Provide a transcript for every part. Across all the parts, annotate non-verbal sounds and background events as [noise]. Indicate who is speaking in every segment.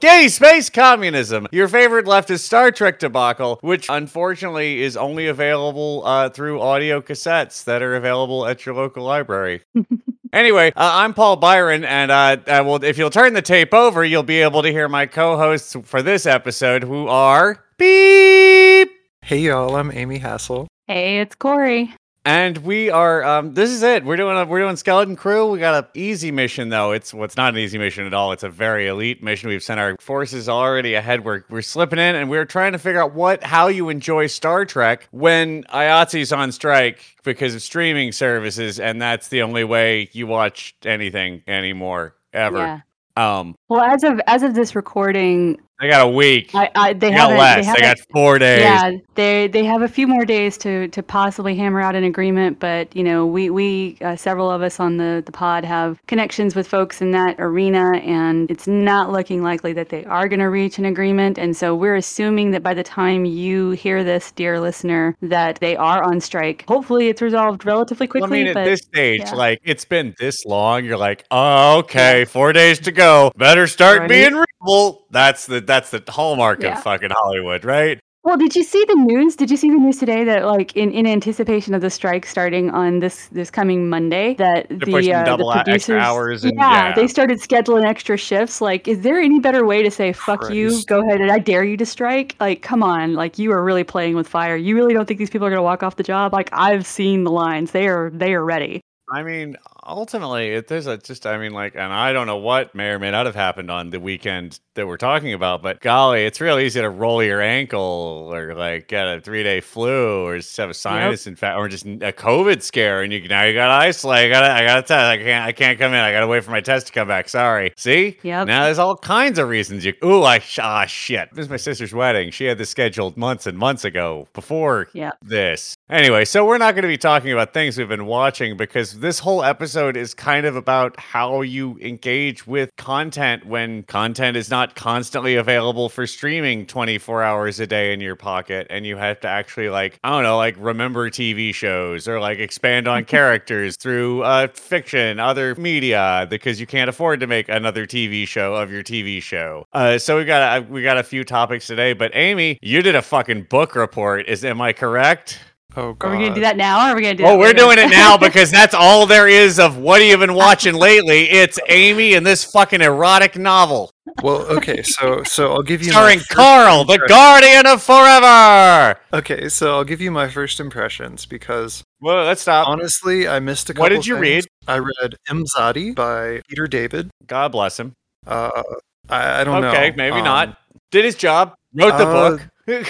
Speaker 1: Gay space communism, your favorite leftist Star Trek debacle, which unfortunately is only available uh, through audio cassettes that are available at your local library. [laughs] Anyway, uh, I'm Paul Byron, and uh, uh, well, if you'll turn the tape over, you'll be able to hear my co-hosts for this episode, who are beep.
Speaker 2: Hey y'all, I'm Amy Hassel.
Speaker 3: Hey, it's Corey.
Speaker 1: And we are. Um, this is it. We're doing. A, we're doing skeleton crew. We got an easy mission though. It's well, it's not an easy mission at all. It's a very elite mission. We've sent our forces already ahead. We're we're slipping in, and we're trying to figure out what how you enjoy Star Trek when IATSE's on strike because of streaming services, and that's the only way you watch anything anymore ever.
Speaker 3: Yeah.
Speaker 1: Um,
Speaker 3: Well, as of as of this recording,
Speaker 1: I got a week.
Speaker 3: I, I they
Speaker 1: I got less.
Speaker 3: They haven't
Speaker 1: got four days.
Speaker 3: Yeah, they they have a few more days to to possibly hammer out an agreement, but you know, we we uh, several of us on the the pod have connections with folks in that arena, and it's not looking likely that they are going to reach an agreement. And so we're assuming that by the time you hear this, dear listener, that they are on strike. Hopefully, it's resolved relatively quickly.
Speaker 1: I mean, at
Speaker 3: but
Speaker 1: this stage,
Speaker 3: yeah.
Speaker 1: like it's been this long, you're like, oh, okay, four days to go. Better start
Speaker 3: Right.
Speaker 1: being reasonable. That's the that's the hallmark
Speaker 3: Yeah.
Speaker 1: of fucking Hollywood, right?
Speaker 3: Well, did you see the news? Did you see the news today that, like, in, in anticipation of the strike starting on this this coming Monday, that the uh,
Speaker 1: double
Speaker 3: the producers,
Speaker 1: hours and-
Speaker 3: yeah,
Speaker 1: yeah.
Speaker 3: they started scheduling extra shifts. Like, is there any better way to say "fuck you"? Go ahead and I dare you to strike. Like, come on, like you are really playing with fire. You really don't think these people are gonna walk off the job? Like, I've seen the lines. They are they are ready.
Speaker 1: I mean, ultimately, it, there's a just, I mean, like, and I don't know what may or may not have happened on the weekend that we're talking about, but golly, it's real easy to roll your ankle or like get a three day flu or just have a sinus infection or just a COVID scare, and you now you got to isolate. I got I got to test. I can't, I can't come in. I got to wait for my test to come back. Sorry. See?
Speaker 3: Yep.
Speaker 1: Now there's all kinds of reasons. You, ooh, I, ah, shit. This is my sister's wedding. She had this scheduled months and months ago before
Speaker 3: Yep.
Speaker 1: this. Anyway, so we're not going to be talking about things we've been watching because this whole episode is kind of about how you engage with content when content is not constantly available for streaming 24 hours a day in your pocket and you have to actually like I don't know, like remember TV shows or like expand on [laughs] characters through uh fiction, other media because you can't afford to make another TV show of your TV show. Uh so we got a, we got a few topics today, but Amy, you did a fucking book report. Is am I correct?
Speaker 2: Oh god.
Speaker 3: Are we gonna do that now? Or are we gonna do?
Speaker 1: Oh,
Speaker 3: that
Speaker 1: we're
Speaker 3: later?
Speaker 1: doing it now [laughs] because that's all there is of what have you been watching lately. It's Amy and this fucking erotic novel
Speaker 2: Well, okay, so so I'll give you my
Speaker 1: starring
Speaker 2: first
Speaker 1: Carl, the Guardian of Forever.
Speaker 2: Okay, so I'll give you my first impressions because
Speaker 1: Well, let's stop.
Speaker 2: honestly, I missed a couple
Speaker 1: What did you
Speaker 2: things.
Speaker 1: read?
Speaker 2: I read Imzadi by Peter David.
Speaker 1: God bless him.
Speaker 2: Uh, I, I don't know.
Speaker 1: Okay, maybe
Speaker 2: Um,
Speaker 1: not. Did his job. Wrote the
Speaker 2: uh,
Speaker 1: book. [laughs]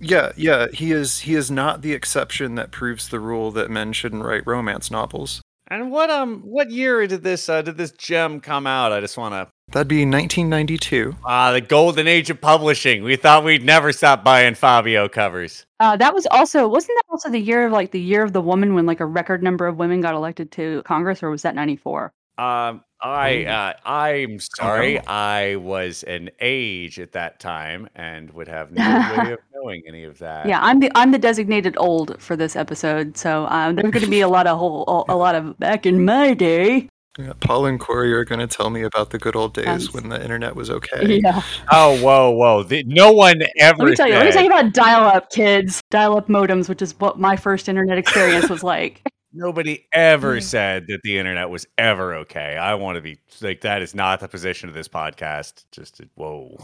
Speaker 2: Yeah, yeah, he is. He is not the exception that proves the rule that men shouldn't write romance novels.
Speaker 1: and what um what year did this uh, did this gem come out? I just want to
Speaker 2: That'd be 1992.
Speaker 1: ah the golden age of publishing. We thought we'd never stop buying Fabio covers.
Speaker 3: Uh, that was also wasn't that also the year of like the year of the woman when like a record number of women got elected to Congress, or was that ninety four?
Speaker 1: Um, I uh, I'm sorry. I was an age at that time and would have no way [laughs] of knowing any of that.
Speaker 3: Yeah, I'm the I'm the designated old for this episode, so um, there's going to be a lot of whole a lot of back in my day.
Speaker 2: Yeah, Paul and Corey are going to tell me about the good old days
Speaker 3: Sounds-
Speaker 2: when the internet was okay.
Speaker 3: Yeah,
Speaker 1: Oh, whoa, whoa! The, no one ever
Speaker 3: let me tell you. Let me
Speaker 1: said-
Speaker 3: tell you about dial-up, kids. Dial-up modems, which is what my first internet experience was like.
Speaker 1: Nobody ever
Speaker 3: Yeah.
Speaker 1: said that the internet was ever okay. I want to be like that is not the position of this podcast. Just whoa.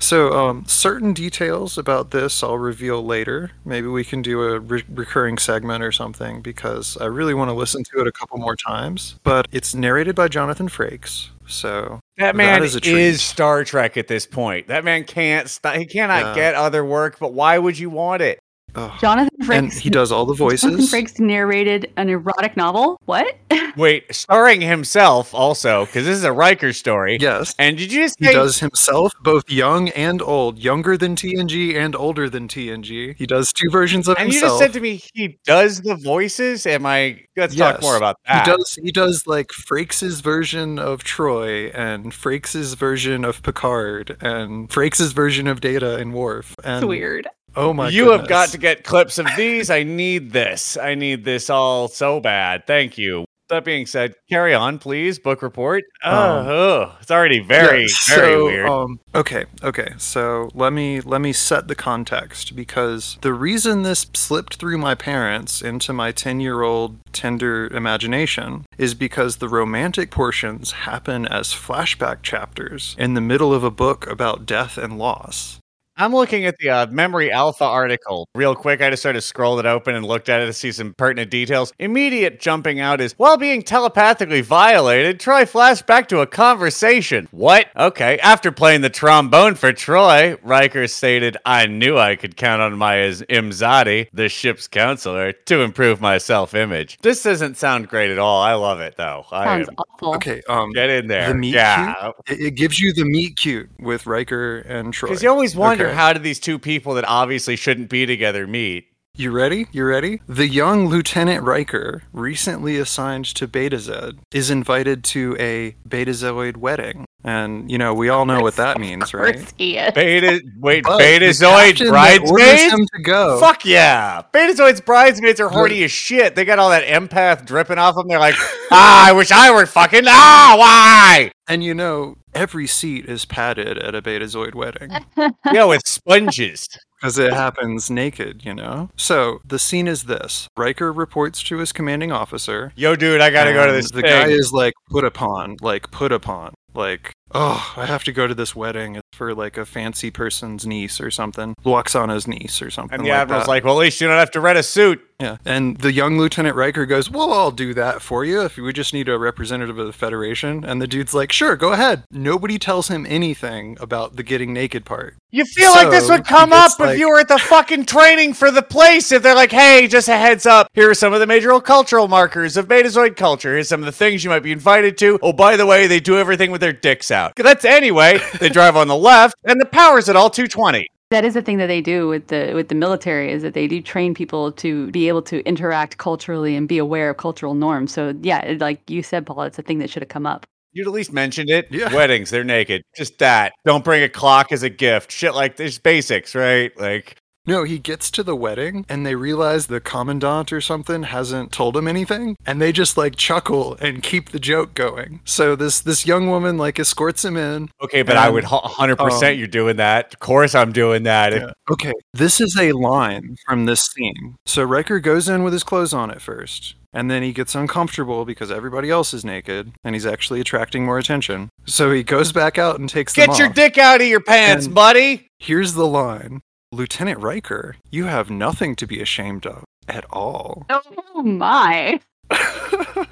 Speaker 2: So, um, certain details about this I'll reveal later. Maybe we can do a re- recurring segment or something because I really want to listen to it a couple more times. But it's narrated by Jonathan Frakes, so
Speaker 1: That man
Speaker 2: is
Speaker 1: is,
Speaker 2: treat.
Speaker 1: Star Trek at this point. That man can't st- he cannot
Speaker 2: Yeah.
Speaker 1: get other work, but why would you want it?
Speaker 2: Ugh.
Speaker 3: Jonathan
Speaker 2: and
Speaker 3: Frakes.
Speaker 2: he does all the [laughs] voices. Jonathan.
Speaker 3: Frakes narrated an erotic novel. What? [laughs]
Speaker 1: Wait, starring himself also, because this is a Riker story.
Speaker 2: Yes,
Speaker 1: And did you just
Speaker 2: he does himself, both young and old, younger than TNG and older than TNG. He does two versions of
Speaker 1: And you just said to me he does the voices. Am I? Let's talk more about that.
Speaker 2: He
Speaker 1: that.
Speaker 2: does. He does like Frakes' version of Troi and Frakes' version of Picard and Frakes' version of Data and Worf. And
Speaker 3: It's weird.
Speaker 2: Oh my,
Speaker 1: you have got to get clips of these. I need this. I need this all so bad. Thank you. That being said, carry on, please. Book report.
Speaker 2: Um,
Speaker 1: oh, it's already very,
Speaker 2: Yeah,
Speaker 1: very
Speaker 2: so,
Speaker 1: weird.
Speaker 2: Um, okay, okay. So let me let me set the context because the reason this slipped through my parents into my ten-year-old tender imagination is because the romantic portions happen as flashback chapters in the middle of a book about death and loss.
Speaker 1: I'm looking at the uh, Memory Alpha article real quick. I just sort of scrolled it open and looked at it to see some pertinent details. Immediate jumping out is while being telepathically violated, Troi flashed back to a conversation. What? Okay. After playing the trombone for Troi, Riker stated, I knew I could count on my as Imzadi, the ship's counselor, to improve my self image. This doesn't sound great at all. I love it though. I
Speaker 3: Sounds
Speaker 1: am.
Speaker 3: awful.
Speaker 2: Okay, um,
Speaker 1: Get in there.
Speaker 2: the meet
Speaker 1: yeah.
Speaker 2: It, it gives you the meet cute with Riker and Troi.
Speaker 1: Because you always wonder
Speaker 2: Okay.
Speaker 1: How did these two people that obviously shouldn't be together meet?
Speaker 2: You ready? You ready? The young Lieutenant Riker, recently assigned to Betazed, is invited to a Betazoid wedding. And, you know, we all know what that means,
Speaker 3: Of
Speaker 2: right?
Speaker 3: course he is.
Speaker 1: Beta, wait,
Speaker 2: But the
Speaker 1: Betazoid
Speaker 2: captain
Speaker 1: bridesmaids?
Speaker 2: him to go.
Speaker 1: Fuck yeah. Betazoid's bridesmaids are horny as shit. They got all that empath dripping off them. They're like, ah, I wish I were fucking, ah, why?
Speaker 2: And you know, every seat is padded at a Betazoid wedding [laughs]
Speaker 1: Yeah, with sponges.
Speaker 2: Because it happens naked, you know? So the scene is this Riker reports to his commanding officer.
Speaker 1: Yo, dude, I gotta go to this
Speaker 2: The
Speaker 1: thing.
Speaker 2: guy is like put upon, like put upon, like oh, I have to go to this wedding. For like a fancy person's niece or something, Lwaxana's niece or something.
Speaker 1: and the
Speaker 2: like
Speaker 1: admiral's
Speaker 2: that.
Speaker 1: like, well, at least you don't have to rent a suit.
Speaker 2: yeah. And the young Lieutenant Riker goes, "Well, I'll do that for you if we just need a representative of the Federation." And the dude's like, "Sure, go ahead." Nobody tells him anything about the getting naked part.
Speaker 1: You feel like this would come up
Speaker 2: gets,
Speaker 1: if you were at the fucking training for the place. If they're like, hey, just a heads up, here are some of the major cultural markers of Betazoid culture. Here's some of the things you might be invited to. Oh, by the way, they do everything with their dicks out. That's anyway. They drive on the left, and the power's at all 220.
Speaker 3: That is the thing that they do with the with the military is that they do train people to be able to interact culturally and be aware of cultural norms. So yeah, it- like you said, Paul, it's a thing that should have come up.
Speaker 1: You'd at least mentioned it.
Speaker 2: Yeah.
Speaker 1: Weddings, they're naked. Just that. Don't bring a clock as a gift. Shit like this basics, right? Like,
Speaker 2: No, he gets to the wedding and they realize the commandant or something hasn't told him anything, and they just like chuckle and keep the joke going. So this this young woman like escorts him in.
Speaker 1: okay, but I would 100%
Speaker 2: um,
Speaker 1: you're doing that. Of course I'm doing that.
Speaker 2: Yeah. Okay, this is a line from this scene. So Riker goes in with his clothes on at first, and then he gets uncomfortable because everybody else is naked, and he's actually attracting more attention. So he goes back out and takes
Speaker 1: Get your
Speaker 2: off.
Speaker 1: dick out of your pants,
Speaker 2: And-
Speaker 1: buddy.
Speaker 2: Here's the line. Lieutenant Riker, you have nothing to be ashamed of at all.
Speaker 3: Oh my. [laughs]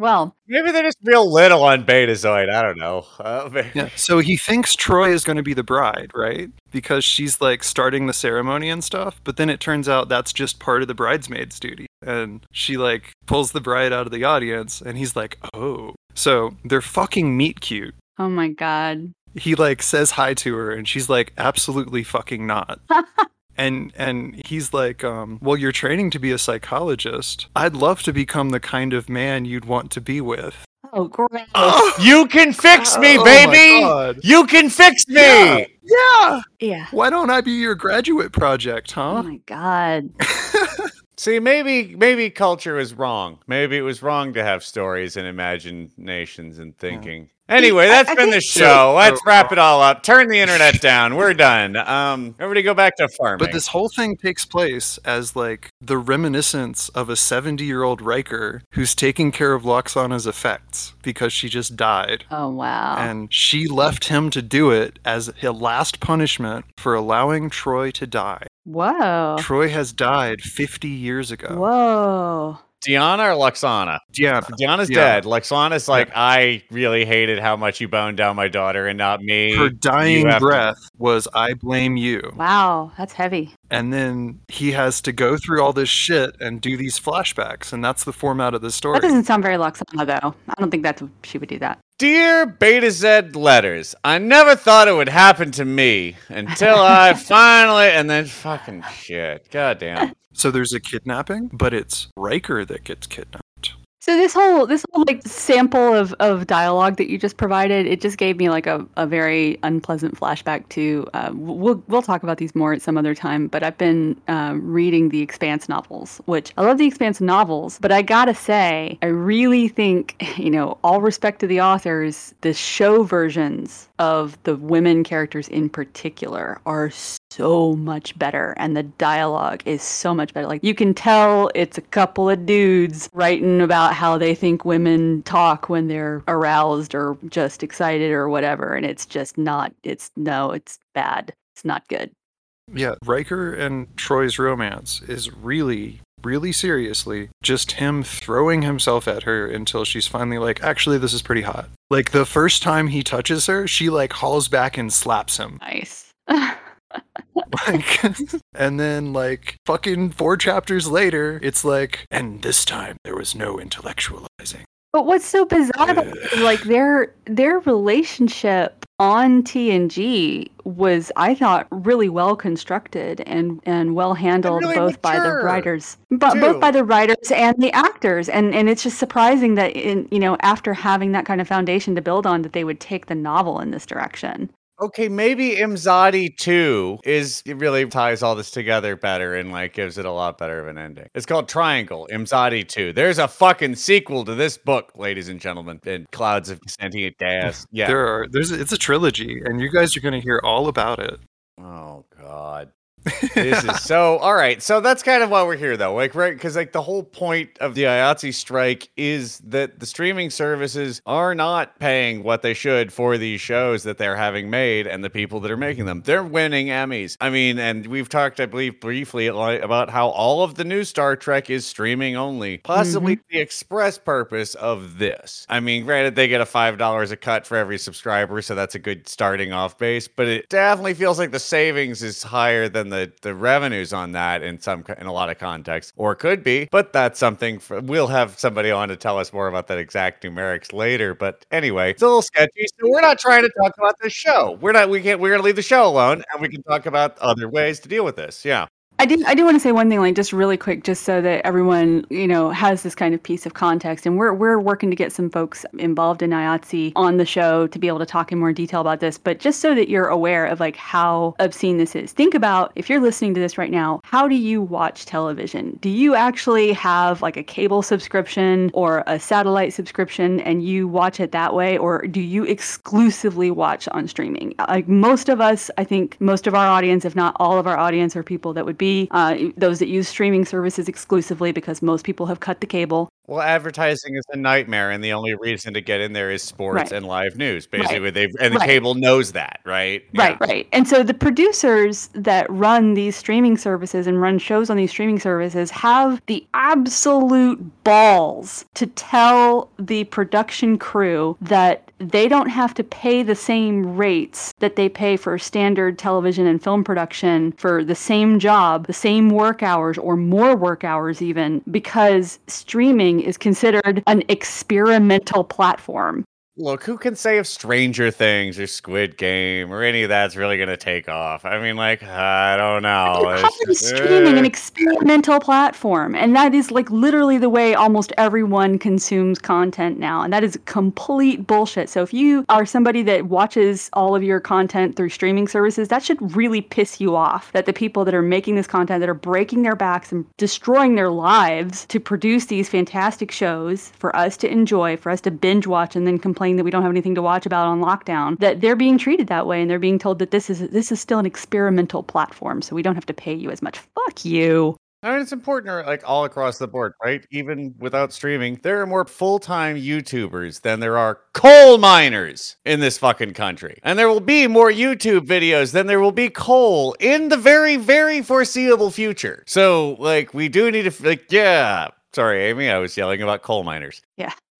Speaker 3: Well,
Speaker 1: Maybe they're just real little on Betazoid. I don't know. Uh, but- [laughs]
Speaker 2: Yeah. So he thinks Troi is going to be the bride, right? Because she's like starting the ceremony and stuff. But then it turns out that's just part of the bridesmaid's duty. And she like pulls the bride out of the audience and he's like, oh. So they're fucking meet cute.
Speaker 3: oh my god.
Speaker 2: He like says hi to her and she's like, absolutely fucking not. [laughs] And and he's like, um, well, you're training to be a psychologist. I'd love to become the kind of man you'd want to be with.
Speaker 3: Oh, gross. [laughs]
Speaker 1: you can fix me,
Speaker 2: Oh
Speaker 1: baby.
Speaker 2: God.
Speaker 1: You can fix me.
Speaker 2: Yeah. Yeah.
Speaker 3: yeah.
Speaker 2: Why don't I be your graduate project, huh Oh
Speaker 3: my god. [laughs]
Speaker 1: See, maybe maybe culture is wrong. Maybe it was wrong to have stories and imaginations and thinking. Anyway,
Speaker 3: I-
Speaker 1: that's
Speaker 3: I
Speaker 1: been
Speaker 3: think-
Speaker 1: the show.
Speaker 2: So-
Speaker 1: Let's
Speaker 2: so-
Speaker 1: wrap it all up. Turn the internet down. We're done. Um, everybody go back to farming.
Speaker 2: But this whole thing takes place as like the reminiscence of a 70 year old Riker who's taking care of Lwaxana's effects because she just died.
Speaker 3: Oh wow.
Speaker 2: And she left him to do it as a last punishment for allowing Troi to die.
Speaker 3: Whoa.
Speaker 2: Troi has died 50 years ago.
Speaker 3: Whoa.
Speaker 1: Deanna or Lwaxana?
Speaker 2: Deanna.
Speaker 1: Deanna's
Speaker 2: Deanna.
Speaker 1: dead. Lwaxana's like, I really hated how much you boned down my daughter and not me.
Speaker 2: Her dying
Speaker 1: have to-
Speaker 2: breath was, I blame you.
Speaker 3: Wow. That's heavy.
Speaker 2: And then he has to go through all this shit and do these flashbacks. And that's the format of the story.
Speaker 3: That doesn't sound very Lwaxana though. I don't think that's she would do that.
Speaker 1: Dear Betazed letters, I never thought it would happen to me until I [laughs] finally, and then fucking shit. God damn.
Speaker 2: So there's a kidnapping, but it's Riker that gets kidnapped.
Speaker 3: So this whole this whole like sample of, of dialogue that you just provided, it just gave me like a, a very unpleasant flashback to. Uh, we'll we'll talk about these more at some other time. But I've been uh, reading the Expanse novels, which I love the Expanse novels. But I gotta say, I really think [laughs] you know, all respect to the authors, the show versions of the women characters in particular are so much better and the dialogue is so much better. Like you can tell it's a couple of dudes writing about how they think women talk when they're aroused or just excited or whatever and it's just not it's no, it's bad. It's not good.
Speaker 2: Yeah, Riker and Troi's romance is really really seriously just him throwing himself at her until she's finally like actually this is pretty hot. Like the first time he touches her, she like hauls back and slaps him.
Speaker 3: Nice. [laughs]
Speaker 2: like [laughs] and then like fucking four chapters later it's like and this time there was no intellectualizing.
Speaker 3: But what's so bizarre about like their their relationship on TNG was I thought really well constructed and and well handled
Speaker 1: really
Speaker 3: both by the writers but
Speaker 1: too.
Speaker 3: both by the writers and the actors. And and it's just surprising that in you know after having that kind of foundation to build on that they would take the novel in this direction
Speaker 1: Okay, maybe Imzadi 2 is it really ties all this together better and like gives it a lot better of an ending. It's called Triangle, Imzadi 2. There's a fucking sequel to this book, ladies and gentlemen, in Clouds of Sentient Gas. [laughs] Yeah.
Speaker 2: there are there's it's a trilogy and you guys are going to hear all about it
Speaker 1: oh god. This is so all right. So that's kind of why we're here, though. Like, right? Because like the whole point of the IATSE strike is that the streaming services are not paying what they should for these shows that they're having made, and the people that are making them. They're winning Emmys. I mean, and we've talked, I believe, briefly about how all of the new Star Trek is streaming only, possibly mm-hmm. the express purpose of this. I mean, granted, they get a five dollars a cut for every subscriber, so that's a good starting off base. But it definitely feels like the savings is higher than the the revenues on that in some in a lot of contexts, or could be. But that's something for, we'll have somebody on to tell us more about that exact numerics later. But anyway, it's a little sketchy. So we're not trying to talk about this show. We're not. We can't. We're gonna leave the show alone, and we can talk about other ways to deal with this. Yeah.
Speaker 3: I do. I do want to say one thing, like just really quick, just so that everyone, you know, has this kind of piece of context. And we're we're working to get some folks involved in IATSE on the show to be able to talk in more detail about this. But just so that you're aware of like how obscene this is, think about if you're listening to this right now, how do you watch television? Do you actually have like a cable subscription or a satellite subscription, and you watch it that way, or do you exclusively watch on streaming? Like most of us, I think most of our audience, if not all of our audience, are people that would be uh, those that use streaming services exclusively because most people have cut the cable.
Speaker 1: Well, advertising is a nightmare, and the only reason to get in there is sports
Speaker 3: Right.
Speaker 1: and live news. Basically,
Speaker 3: Right.
Speaker 1: they and the
Speaker 3: Right.
Speaker 1: cable knows that, right?
Speaker 3: Right, right. And so the producers that run these streaming services and run shows on these streaming services have the absolute balls to tell the production crew that they don't have to pay the same rates that they pay for standard television and film production for the same job, the same work hours, or more work hours, even because streaming is considered an experimental platform.
Speaker 1: Look, who can say if Stranger Things or Squid Game or any of that's really going to take off? I mean, like, I don't know. It's just,
Speaker 3: streaming an
Speaker 1: eh.
Speaker 3: experimental platform, and that is like literally the way almost everyone consumes content now, and that is complete bullshit. So if you are somebody that watches all of your content through streaming services, that should really piss you off. That the people that are making this content, that are breaking their backs and destroying their lives to produce these fantastic shows for us to enjoy, for us to binge watch, and then complain that we don't have anything to watch about on lockdown, that they're being treated that way, and they're being told that this is this is still an experimental platform, so we don't have to pay you as much. Fuck you.
Speaker 1: I mean, it's important, like all across the board, right? Even without streaming, there are more full time YouTubers than there are coal miners in this fucking country. And there will be more YouTube videos than there will be coal in the very, very foreseeable future. So, like, we do need to, like, yeah. Sorry, Amy, I was yelling about coal miners.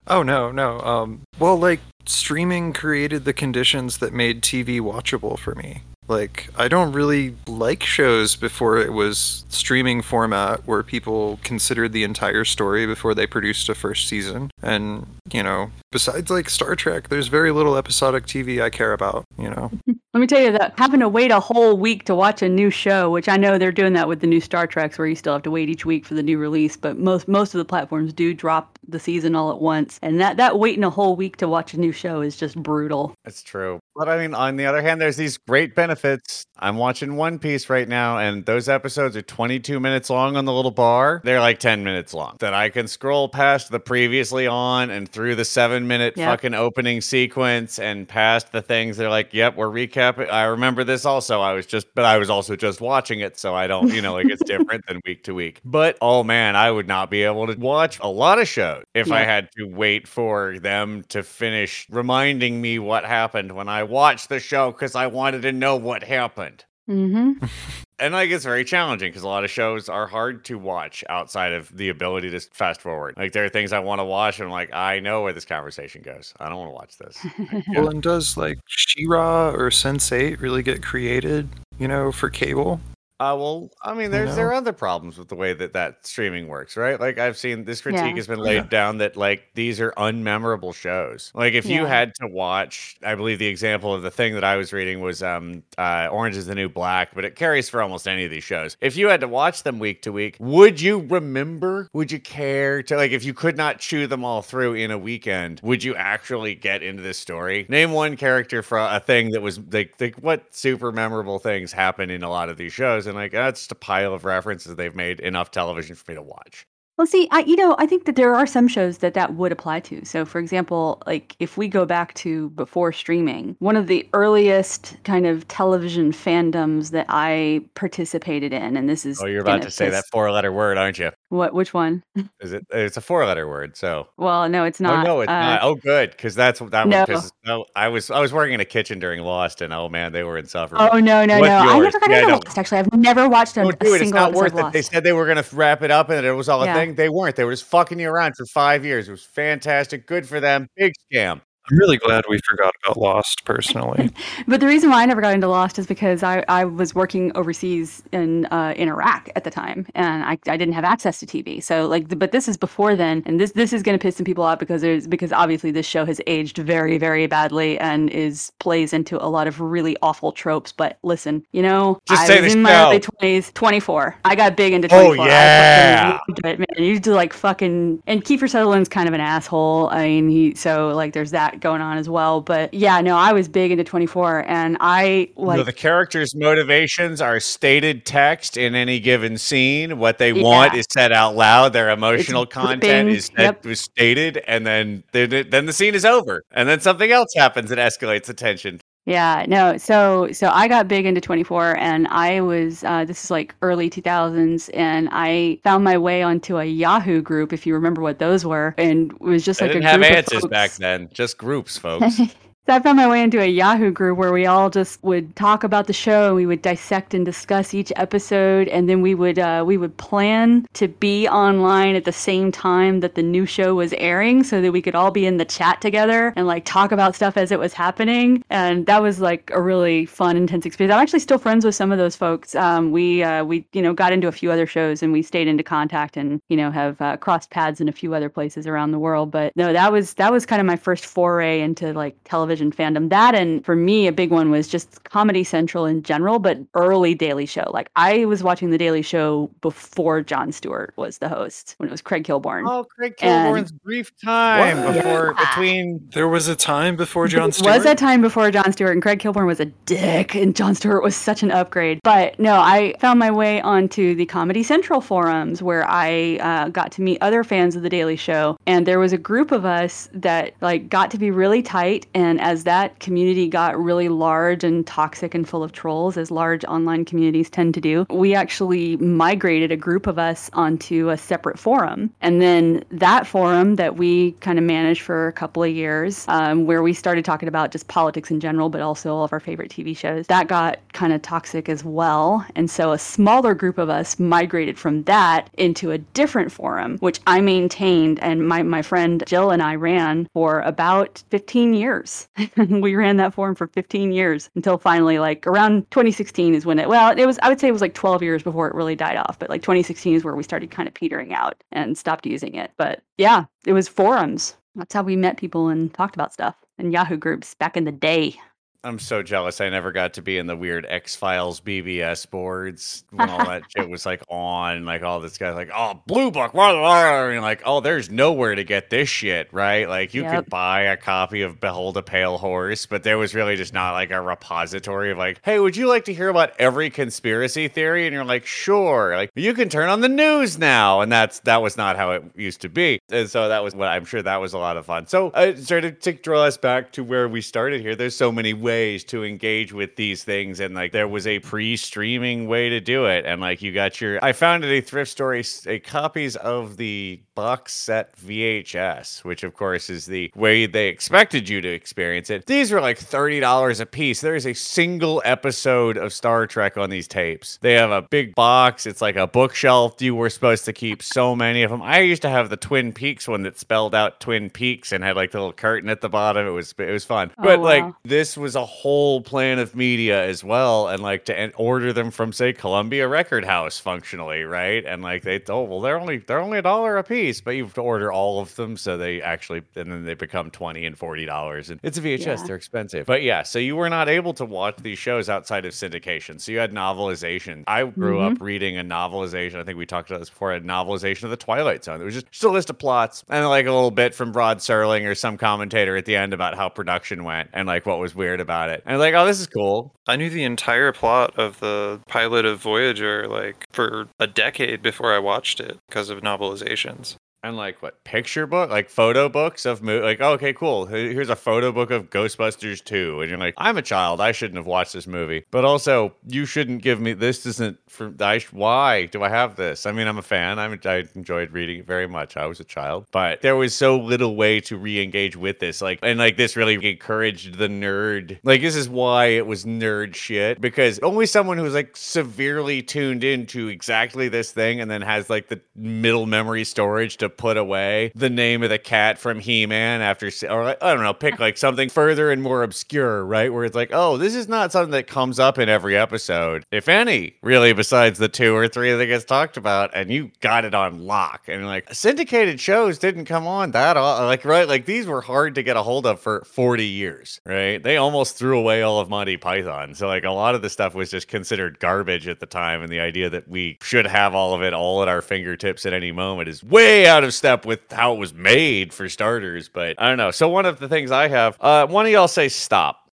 Speaker 2: Oh no, no. Um, well, like streaming created the conditions that made TV watchable for me. Like, I don't really like shows before it was streaming format where people considered the entire story before they produced a first season. And, you know, besides like Star Trek, there's very little episodic TV I care about, you know? [laughs]
Speaker 3: Let me tell you that having to wait a whole week to watch a new show, which I know they're doing that with the new Star Treks, where you still have to wait each week for the new release, but most most of the platforms do drop the season all at once, and that that waiting a whole week to watch a new show is just brutal.
Speaker 1: That's true. But I mean, on the other hand, there's these great benefits. I'm watching One Piece right now, and those episodes are 22 minutes long on the little bar. They're like 10 minutes long. That I can scroll past the previously on and through the seven minute
Speaker 3: Yep.
Speaker 1: fucking opening sequence and past the things. They're like, yep, we're recapping. I remember this also. I was just, but I was also just watching it. So I don't, you know, like it's different than week to week. But oh man, I would not be able to watch a lot of shows if I had to wait for them to finish reminding me what happened when I watched the show because I wanted to know what happened.
Speaker 3: hmm [laughs]
Speaker 1: And like it's very challenging because a lot of shows are hard to watch outside of the ability to fast forward. Like there are things I want to watch and I'm like, I know where this conversation goes. I don't want to watch this. Like, [laughs] yeah.
Speaker 2: Well, and does like She-Ra or Sense8 really get created, you know, for cable?
Speaker 1: Uh, well, I mean, there's there
Speaker 2: know?
Speaker 1: are other problems with the way that that streaming works, right? Like I've seen this critique
Speaker 3: Yeah.
Speaker 1: has been laid
Speaker 2: yeah.
Speaker 1: down that like these are unmemorable shows. Like if you had to watch, I believe the example of the thing that I was reading was um uh, Orange is the New Black, but it carries for almost any of these shows. If you had to watch them week to week, would you remember? Would you care to like if you could not chew them all through in a weekend? Would you actually get into this story? Name one character for a thing that was like, like what super memorable things happen in a lot of these shows, and like that's just a pile of references they've made enough television for me to watch.
Speaker 3: Well, see, I you know I think that there are some shows that that would apply to. So, for example, like if we go back to before streaming, one of the earliest kind of television fandoms that I participated in, and this is
Speaker 1: Oh, you're about
Speaker 3: gonna
Speaker 1: say that four-letter word, aren't you?
Speaker 3: What? Which one?
Speaker 1: Is it? It's a four-letter word. So.
Speaker 3: Well, no, it's not.
Speaker 1: oh no, it's
Speaker 3: Uh,
Speaker 1: not. Oh, good, because that's that
Speaker 3: no.
Speaker 1: pisses. No, I was I was working in a kitchen during Lost, and oh man, they were insufferable.
Speaker 3: Oh no, no,
Speaker 1: What's
Speaker 3: no! I never got
Speaker 1: Yeah,
Speaker 3: into. Lost. Actually, I've never watched a,
Speaker 1: Don't
Speaker 3: a
Speaker 1: do it. It's
Speaker 3: single
Speaker 1: not
Speaker 3: episode
Speaker 1: worth it.
Speaker 3: Lost.
Speaker 1: They said they were going to wrap it up and it was all a
Speaker 3: Yeah.
Speaker 1: They weren't. They were just fucking you around for five years. It was fantastic. Good for them. Big scam.
Speaker 2: I'm really glad we forgot about Lost, personally. [laughs]
Speaker 3: But the reason why I never got into Lost is because I, I was working overseas in uh, in Iraq at the time, and I, I didn't have access to TV. So like, the, but this is before then, and this this is going to piss some people off because there's because obviously this show has aged very very badly and is plays into a lot of really awful tropes. But listen, you know,
Speaker 1: Just
Speaker 3: I
Speaker 1: say
Speaker 3: was in my
Speaker 1: show.
Speaker 3: early twenties, twenty four. I got big into
Speaker 1: Oh,
Speaker 3: twenty four.
Speaker 1: yeah.
Speaker 3: I it, man. You like fucking, and Kiefer Sutherland's kind of an asshole. I mean, he so like there's that going on as well. But yeah, no, I was big into 24, and I like
Speaker 1: the characters' motivations are stated text in any given scene. What they want is said out loud. Their emotional content
Speaker 3: gripping.
Speaker 1: is
Speaker 3: Yep.
Speaker 1: stated, and then then then the scene is over, and then something else happens that escalates the tension.
Speaker 3: Yeah, no. So so I got big into 24 and I was uh, this is like early 2000s and I found my way onto a Yahoo group if you remember what those were and it was just
Speaker 1: I
Speaker 3: like
Speaker 1: didn't
Speaker 3: a
Speaker 1: have answers back then, just groups, folks. [laughs]
Speaker 3: So I found my way into a Yahoo group where we all just would talk about the show and we would dissect and discuss each episode and then we would uh, we would plan to be online at the same time that the new show was airing so that we could all be in the chat together and like talk about stuff as it was happening and that was like a really fun intense experience. I'm actually still friends with some of those folks. Um, we uh, we you know got into a few other shows and we stayed into contact and you know have uh, crossed paths in a few other places around the world. But no, that was that was kind of my first foray into like television fandom. That and for me a big one was just Comedy Central in general, but early Daily Show. Like I was watching the Daily Show before Jon Stewart was the host when it was Craig Kilborn.
Speaker 1: Oh, Craig
Speaker 3: And-
Speaker 1: Kilborn's brief time
Speaker 2: What?
Speaker 1: before
Speaker 3: Yeah.
Speaker 1: between
Speaker 2: There was a time before
Speaker 3: There
Speaker 2: Jon Stewart.
Speaker 3: was a time before Jon Stewart, and Craig Kilborn was a dick, and Jon Stewart was such an upgrade. But no, I found my way onto the Comedy Central forums where I uh, got to meet other fans of The Daily Show, and there was a group of us that like got to be really tight. And as that community got really large and toxic and full of trolls, as large online communities tend to do, we actually migrated a group of us onto a separate forum, and then that forum that we kind of managed for a couple of years, um, where we started talking about just politics in general, but also all of our favorite TV shows. That got kind of toxic as well. And so a smaller group of us migrated from that into a different forum, which I maintained and my, my friend Jill and I ran for about 15 years. [laughs] we ran that forum for 15 years until finally like around 2016 is when it well, it was I would say it was like 12 years before it really died off, but like 2016 is where we started kind of petering out and stopped using it. But yeah, it was forums. That's how we met people and talked about stuff and Yahoo groups back in the day.
Speaker 1: I'm so jealous. I never got to be in the weird X Files BBS boards when all that shit was like on. Like all this guys like, oh, Blue Book, blah, blah, blah. and like, oh, there's nowhere to get this shit, right? Like you
Speaker 3: Yep.
Speaker 1: could buy a copy of Behold a Pale Horse, but there was really just not like a repository of like, hey, would you like to hear about every conspiracy theory? And you're like, sure. Like you can turn on the news now, and that's that was not how it used to be. And so that was what I'm sure that was a lot of fun. So uh, sort of to draw us back to where we started here. There's so many ways to engage with these things, and like there was a pre-streaming way to do it, and like you got your. I found at a thrift store a, copies of the box set VHS, which of course is the way they expected you to experience it. These were like thirty dollars a piece. There is a single episode of Star Trek on these tapes. They have a big box. It's like a bookshelf. You were supposed to keep so many of them. I used to have the Twin Peaks one that spelled out Twin Peaks and had like the little curtain at the bottom. It was it was fun.
Speaker 3: Oh,
Speaker 1: but like this was a whole plan of media as well, and like to order them from say Columbia Record House functionally, right? And like they oh well they're only they're only a dollar a piece, but you have to order all of them, so they actually and then they become twenty and forty dollars, and it's a VHS.
Speaker 3: Yeah.
Speaker 1: They're expensive, but yeah. So you were not able to watch these shows outside of syndication. So you had novelization. I grew up mm-hmm. reading a novelization. I think we talked about this before. A novelization of the Twilight Zone. It was just, just a list of plots and like a little bit from Rod Serling or some commentator at the end about how production went and like what was weird about it. And like, oh, this is cool.
Speaker 2: I knew the entire plot of the pilot of Voyager like for a decade before I watched it because of novelizations.
Speaker 1: And like what picture book like photo books of mo- like oh, okay cool. Here's a photo book of ghostbusters 2 and you're like i'm a child. I shouldn't have watched this movie. But also you shouldn't give me this isn't for i why do i have this? I mean i'm a fan. I'm, i enjoyed reading it very much. I was a child. But there was so little way to re-engage with this like and like this really encouraged the nerd. Like this is why it was nerd shit because only someone who's like severely tuned into exactly this thing and then has like the middle memory storage to put away the name of the cat from He-Man after or like, I don't know pick like something further and more obscure right? Where it's like oh this is not something that comes up in every episode if any really besides the two or three that gets talked about and you got it on lock. And like syndicated shows didn't come on that all like right like these were hard to get a hold of for 40 years right? They almost threw away all of Monty Python. So like a lot of the stuff was just considered garbage at the time and the idea that we should have all of it all at our fingertips at any moment is way out of step with how it was made for starters but I don't know. So one of the things I have uh one of y'all say stop?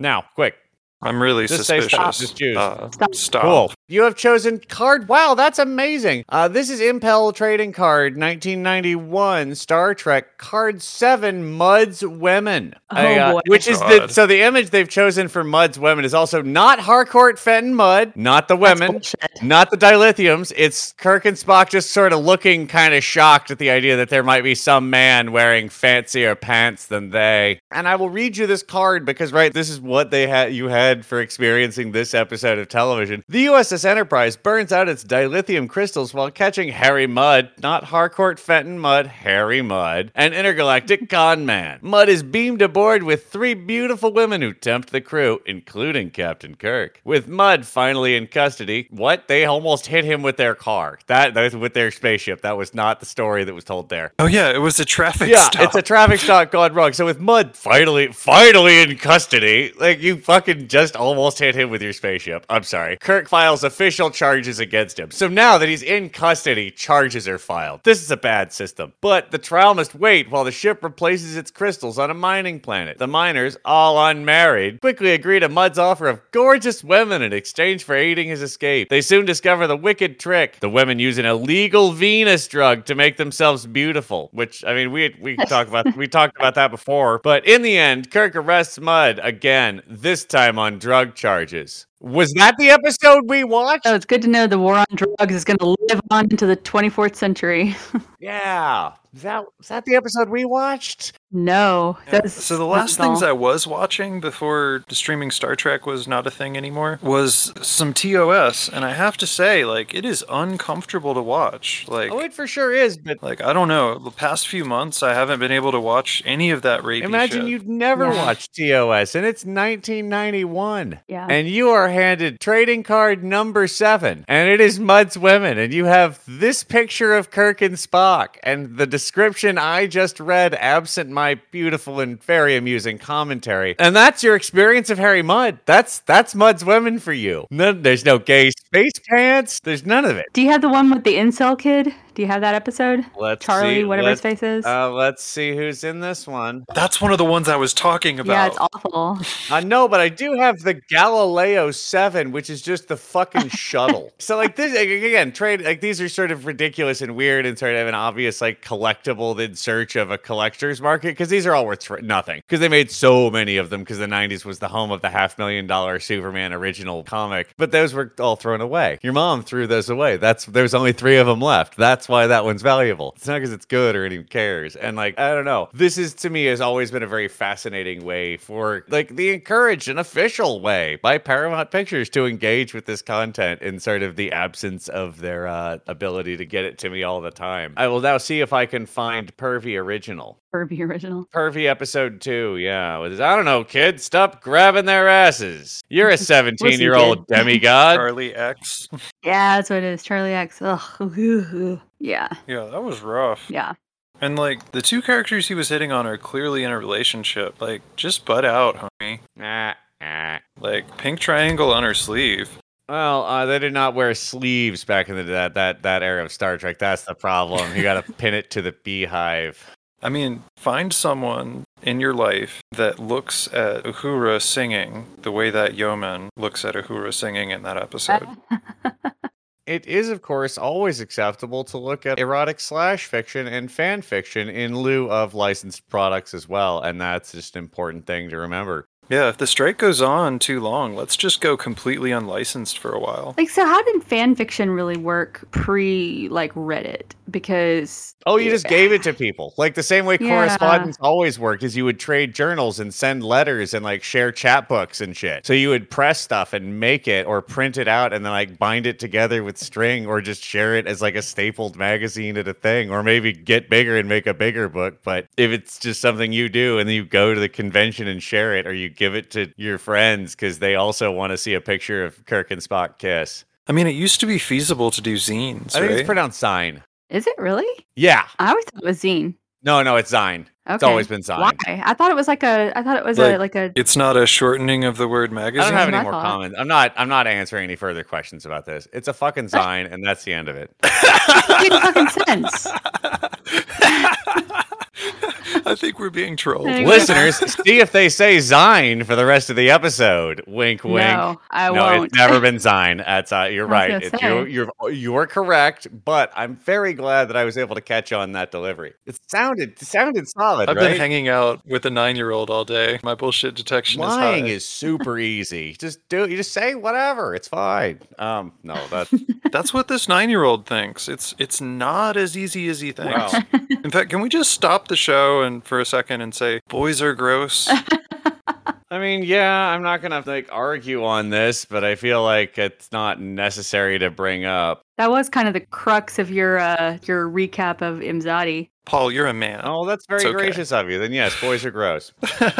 Speaker 1: Now quick
Speaker 2: I'm really
Speaker 1: Just say
Speaker 2: suspicious.
Speaker 1: stop. Just choose.
Speaker 2: Uh,
Speaker 3: Stop.
Speaker 2: stop.
Speaker 1: Cool. You have chosen card. Wow, that's amazing. Uh, this is Impel Trading Card 1991 Star Trek Card 7 Mudd's Women.
Speaker 3: Oh,
Speaker 1: I, uh,
Speaker 3: boy.
Speaker 1: Which is the so the image they've chosen for Mudd's Women is also not Harcourt Fenton Mudd, not the women, not the dilithiums. It's Kirk and Spock just sort of looking kind of shocked at the idea that there might be some man wearing fancier pants than they. And I will read you this card because right, this is what they had you had for experiencing this episode of television. The USS Enterprise burns out its dilithium crystals while catching Harry Mudd, not Harcourt Fenton Mudd, Harry Mudd, an intergalactic [laughs] con man. Mudd is beamed aboard with three beautiful women who tempt the crew, including Captain Kirk. With Mudd finally in custody, what? They almost hit him with their car. That, that was with their spaceship. That was not the story that was told there.
Speaker 2: Oh yeah, it was a traffic
Speaker 1: Yeah,
Speaker 2: stop.
Speaker 1: it's a traffic stop gone wrong. So with Mudd finally, finally in custody, like you fucking just almost hit him with your spaceship. I'm sorry. Kirk files official charges against him. So now that he's in custody, charges are filed. This is a bad system. But the trial must wait while the ship replaces its crystals on a mining planet. The miners, all unmarried, quickly agree to Mudd's offer of gorgeous women in exchange for aiding his escape. They soon discover the wicked trick. The women use an illegal Venus drug to make themselves beautiful, which I mean we we [laughs] talked about we talked about that before. But in the end, Kirk arrests Mudd again, this time on drug charges. Was that the episode we watched?
Speaker 3: Oh, it's good to know the war on drugs is going to live on into the 24th century. [laughs]
Speaker 1: Yeah. Is that is that the episode we watched?
Speaker 3: no.
Speaker 2: Yeah.
Speaker 3: that's
Speaker 2: So the last things
Speaker 3: all.
Speaker 2: I was watching before streaming Star Trek was not a thing anymore was some TOS, and I have to say, like, it is uncomfortable to watch. Like,
Speaker 1: Oh, it for sure is, but
Speaker 2: like I don't know. The past few months, I haven't been able to watch any of that rapey
Speaker 1: imagine
Speaker 2: shit.
Speaker 1: you'd never
Speaker 3: Yeah.
Speaker 1: watched TOS and it's 1991.
Speaker 3: Yeah.
Speaker 1: And you are handed trading card number seven, and it is Mudd's Women, and you have this picture of Kirk and Spock, and the description I just read, absent my beautiful and very amusing commentary, and that's your experience of Harry Mudd. That's that's Mudd's Women for you. None, there's no gay space pants. There's none of it.
Speaker 3: Do you have the one with the incel kid? Do you have that episode?
Speaker 1: Let's
Speaker 3: Charlie,
Speaker 1: see,
Speaker 3: whatever his
Speaker 1: let's-
Speaker 3: face is.
Speaker 1: Uh, let's see who's in this one.
Speaker 2: That's one of the ones I was talking about.
Speaker 3: yeah, it's awful.
Speaker 1: I know, but I do have the Galileo 7, which is just the fucking [laughs] shuttle. So, like, this, again, trade, like, these are sort of ridiculous and weird and sort of an obvious, like, collectible in search of a collector's market because these are all worth tr- nothing because they made so many of them because the 90s was the home of the half million dollar Superman original comic. But those were all thrown away. Your mom threw those away. That's, there's only three of them left. That's why that one's valuable. It's not because it's good or anyone cares. And, like, I don't know. This is, to me, has always been a very fascinating way for, like, the encouraged and official way by Paramount Pictures to engage with this content in sort of the absence of their uh, ability to get it to me all the time. I will now see if I can find Pervy Original.
Speaker 3: Furby original.
Speaker 1: Pervy episode two, yeah. With his, I don't know, kids, stop grabbing their asses. You're a 17 year old demigod.
Speaker 2: Charlie X. [laughs]
Speaker 3: Yeah, that's what it is. Charlie X. Ugh. [laughs] Yeah.
Speaker 2: yeah, that was rough.
Speaker 3: Yeah.
Speaker 2: And like the two characters he was hitting on are clearly in a relationship. Like, just butt out, homie.
Speaker 1: Nah, nah.
Speaker 2: Like pink triangle on her sleeve.
Speaker 1: Well, uh, they did not wear sleeves back in the that that that era of Star Trek. That's the problem. You got to [laughs] pin it to the beehive.
Speaker 2: I mean, find someone in your life that looks at Uhura singing the way that Yeoman looks at Uhura singing in that episode. [laughs]
Speaker 1: It is, of course, always acceptable to look at erotic slash fiction and fan fiction in lieu of licensed products as well, and that's just an important thing to remember.
Speaker 2: Yeah, if the strike goes on too long, let's just go completely unlicensed for a while.
Speaker 3: Like, so how did fan fiction really work pre like Reddit? Because
Speaker 1: Oh, you just gave it to [sighs] people. Like the same way
Speaker 3: Yeah.
Speaker 1: correspondence always worked is you would trade journals and send letters and like share chat books and shit. So you would press stuff and make it or print it out and then like bind it together with string or just share it as like a stapled magazine at a thing or maybe get bigger and make a bigger book. But if it's just something you do and then you go to the convention and share it or you give it to your friends because they also want to see a picture of Kirk and Spock kiss.
Speaker 2: I mean, it used to be feasible to do zines,
Speaker 1: I think
Speaker 2: right?
Speaker 1: it's pronounced sign.
Speaker 3: is it really?
Speaker 1: Yeah.
Speaker 3: I always thought it was zine.
Speaker 1: No, no, it's Zine.
Speaker 3: Okay.
Speaker 1: It's always been Zine.
Speaker 3: Why? I thought it was like a. I thought it was a
Speaker 2: Like-
Speaker 3: like a.
Speaker 2: it's not a shortening of the word magazine.
Speaker 1: I don't have any more
Speaker 3: thought.
Speaker 1: comments. I'm not. I'm not answering any further questions about this. It's a fucking [laughs] sign, and that's the end of it.
Speaker 3: It made fucking sense. [laughs] [laughs] [laughs]
Speaker 2: I think we're being trolled.
Speaker 1: Listeners, see if they say Zine for the rest of the episode. Wink, wink.
Speaker 3: No, I
Speaker 1: no,
Speaker 3: won't.
Speaker 1: it's never been Zine. That's uh, you're right.
Speaker 3: gonna
Speaker 1: It's, you're, you're you're correct, but I'm very glad that I was able to catch on that delivery. It sounded it sounded solid,
Speaker 2: I've
Speaker 1: right?
Speaker 2: been hanging out with a nine-year-old all day. My bullshit detection
Speaker 1: Lying
Speaker 2: is high.
Speaker 1: is super easy. Just do you just say whatever. It's fine. Um, no, that [laughs]
Speaker 2: That's what this nine-year-old thinks. It's it's not as easy as he thinks.
Speaker 1: wow.
Speaker 2: In fact, can we just stop the show and for a second and say boys are gross? [laughs]
Speaker 1: I mean, yeah, I'm not gonna like argue on this, but I feel like it's not necessary to bring up.
Speaker 3: That was kind of the crux of your uh your recap of Imzadi.
Speaker 2: Paul, you're a man.
Speaker 1: Oh, that's very
Speaker 2: okay.
Speaker 1: gracious of you. Then yes, boys are gross. [laughs]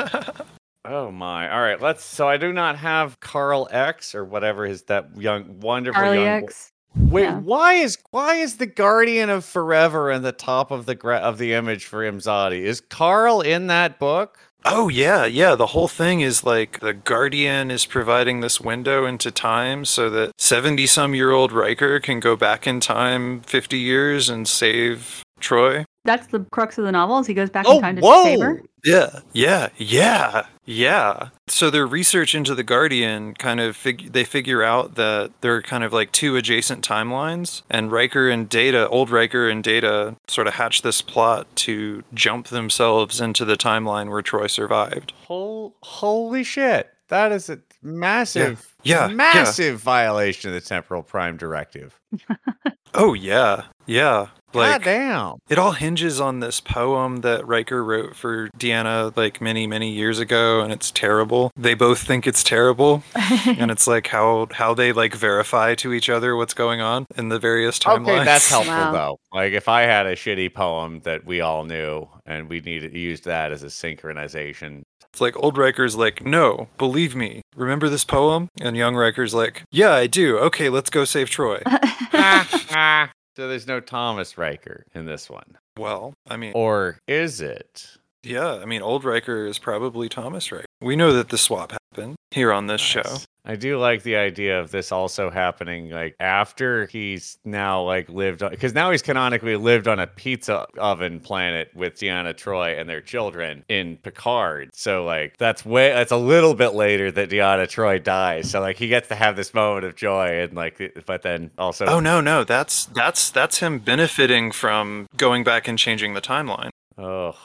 Speaker 1: Oh my! All right, let's. So I do not have Carl X or whatever his that young wonderful
Speaker 3: Charlie
Speaker 1: young. bo-
Speaker 3: X.
Speaker 1: Wait,
Speaker 3: yeah.
Speaker 1: why is why is the Guardian of Forever in the top of the gra- of the image for Imzadi? Is Carl in that book?
Speaker 2: Oh yeah, yeah. The whole thing is like the Guardian is providing this window into time so that seventy-some-year-old Riker can go back in time fifty years and save Troi.
Speaker 3: That's the crux of the novel. Is he goes back
Speaker 1: Oh,
Speaker 3: in time to
Speaker 1: whoa!
Speaker 3: save her?
Speaker 2: Yeah, yeah, yeah, yeah. So their research into the Guardian kind of fig- they figure out that there are kind of like two adjacent timelines, and Riker and Data, old Riker and Data, sort of hatch this plot to jump themselves into the timeline where Troi survived.
Speaker 1: Hol- holy shit! That is a massive,
Speaker 2: Yeah, yeah.
Speaker 1: massive violation of the temporal prime directive.
Speaker 2: Oh yeah, yeah.
Speaker 1: God
Speaker 2: Like
Speaker 1: damn.
Speaker 2: it all hinges on this poem that Riker wrote for Deanna like many many years ago, and it's terrible. They both think it's terrible, and [laughs] it's like how how they like verify to each other what's going on in the various timelines.
Speaker 1: Okay, that's helpful [laughs]
Speaker 3: Wow.
Speaker 1: though. Like if I had a shitty poem that we all knew and we needed used that as a synchronization.
Speaker 2: It's like old Riker's like, no, believe me. Remember this poem? And young Riker's like, yeah, I do. Okay, let's go save Troi. [laughs]
Speaker 1: so there's no Thomas Riker in this one.
Speaker 2: well, I mean,
Speaker 1: Or is it?
Speaker 2: yeah, I mean, old Riker is probably Thomas Riker. We know that the swap happened here on this show.
Speaker 1: I do like the idea of this also happening like after he's now like lived on because now he's canonically lived on a pizza oven planet with Deanna Troi and their children in Picard. So like that's way that's a little bit later that Deanna Troi dies. So like he gets to have this moment of joy and like but then also
Speaker 2: Oh no, no, that's that's that's him benefiting from going back and changing the timeline.
Speaker 1: oh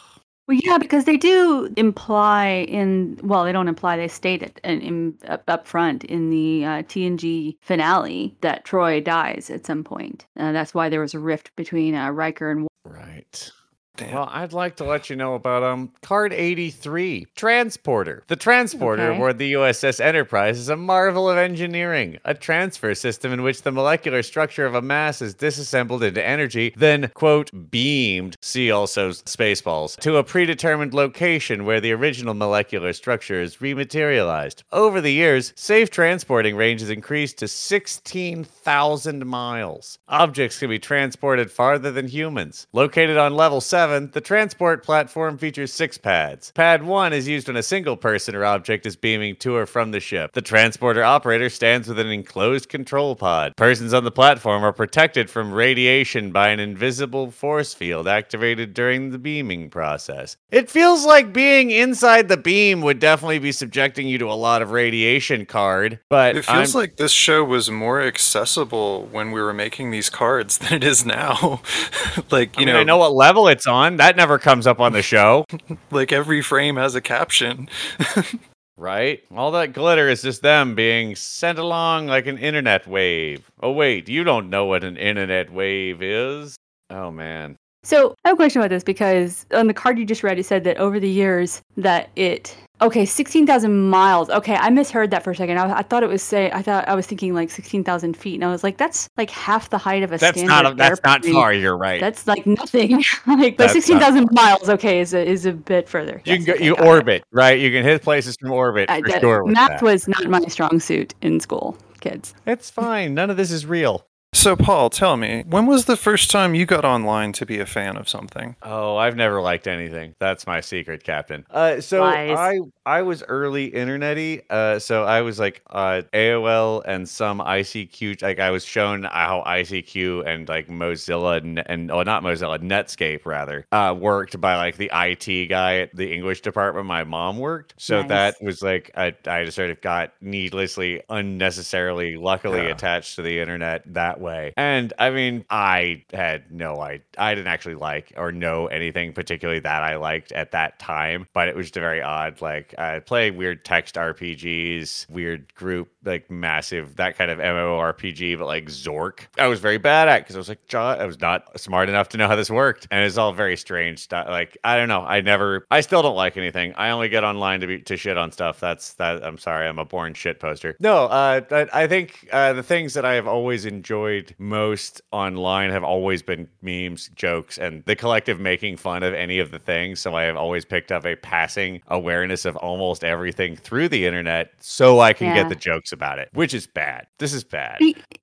Speaker 3: Well, yeah, because they do imply in well, they don't imply. They state it in, in up, up front in the uh, TNG finale that Troi dies at some point. Uh, that's why there was a rift between uh, Riker and.
Speaker 1: right.
Speaker 2: Damn.
Speaker 1: Well, I'd like to let you know about um card 83, Transporter. The transporter
Speaker 3: Okay.
Speaker 1: aboard the USS Enterprise is a marvel of engineering, a transfer system in which the molecular structure of a mass is disassembled into energy, then quote beamed, see also Spaceballs, to a predetermined location where the original molecular structure is rematerialized. Over the years, safe transporting range has increased to 16,000 miles. Objects can be transported farther than humans. Located on level 7, the transport platform features six pads. Pad 1 is used when a single person or object is beaming to or from the ship. The transporter operator stands with an enclosed control pod. Persons on the platform are protected from radiation by an invisible force field activated during the beaming process. It feels like being inside the beam would definitely be subjecting you to a lot of radiation card, but
Speaker 2: It feels
Speaker 1: I'm-
Speaker 2: like this show was more accessible when we were making these cards [laughs] than it is now. [laughs] like,
Speaker 1: I
Speaker 2: you
Speaker 1: mean,
Speaker 2: know,
Speaker 1: I know what level it's on. That never comes up on the show. [laughs]
Speaker 2: like every frame has a caption. [laughs]
Speaker 1: Right? All that glitter is just them being sent along like an internet wave. Oh, wait, you don't know what an internet wave is? Oh, man.
Speaker 3: So I have a question about this because on the card you just read, it said that over the years that it okay sixteen thousand miles. Okay, I misheard that for a second. I, I thought it was say I thought I was thinking like sixteen thousand feet, and I was like that's like half the height of a
Speaker 1: That's
Speaker 3: standard
Speaker 1: not a, that's not far. You're right.
Speaker 3: That's like nothing. [laughs] like, but sixteen thousand miles, okay, is a, is a bit further.
Speaker 1: you
Speaker 3: Yes,
Speaker 1: can go,
Speaker 3: okay,
Speaker 1: you
Speaker 3: got it.
Speaker 1: orbit, right? You can hit places from orbit
Speaker 3: I
Speaker 1: for
Speaker 3: did.
Speaker 1: sure.
Speaker 3: Math
Speaker 1: that.
Speaker 3: was not my strong suit in school, kids.
Speaker 1: It's fine. None of this is real.
Speaker 2: So, Paul, tell me, when was the first time you got online to be a fan of something?
Speaker 1: Oh, I've never liked anything. That's my secret, Captain. Uh, so
Speaker 3: Lies.
Speaker 1: I I was early internety. Uh, so I was like uh, AOL and some ICQ. Like I was shown how ICQ and like Mozilla and, and oh not Mozilla Netscape rather uh, worked by like the IT guy at the English department. My mom worked, so
Speaker 3: Nice.
Speaker 1: that was like I I just sort of got needlessly unnecessarily luckily
Speaker 2: Yeah.
Speaker 1: attached to the internet that way. And I mean, I had no I I didn't actually like or know anything particularly that I liked at that time, but it was just very odd. Like I play weird text RPGs, weird group like massive that kind of MMORPG, but like Zork. I was very bad at because I was like, "John," I was not smart enough to know how this worked, and it's all very strange stuff. Like I don't know, I never, I still don't like anything. I only get online to be to shit on stuff. That's that. I'm sorry, I'm a born shit poster. No, uh, but I think uh, the things that I have always enjoyed most online have always been memes, jokes, and the collective making fun of any of the things. So I have always picked up a passing awareness of almost everything through the internet, so I can
Speaker 3: Yeah.
Speaker 1: get the jokes about it, which is bad. This is bad.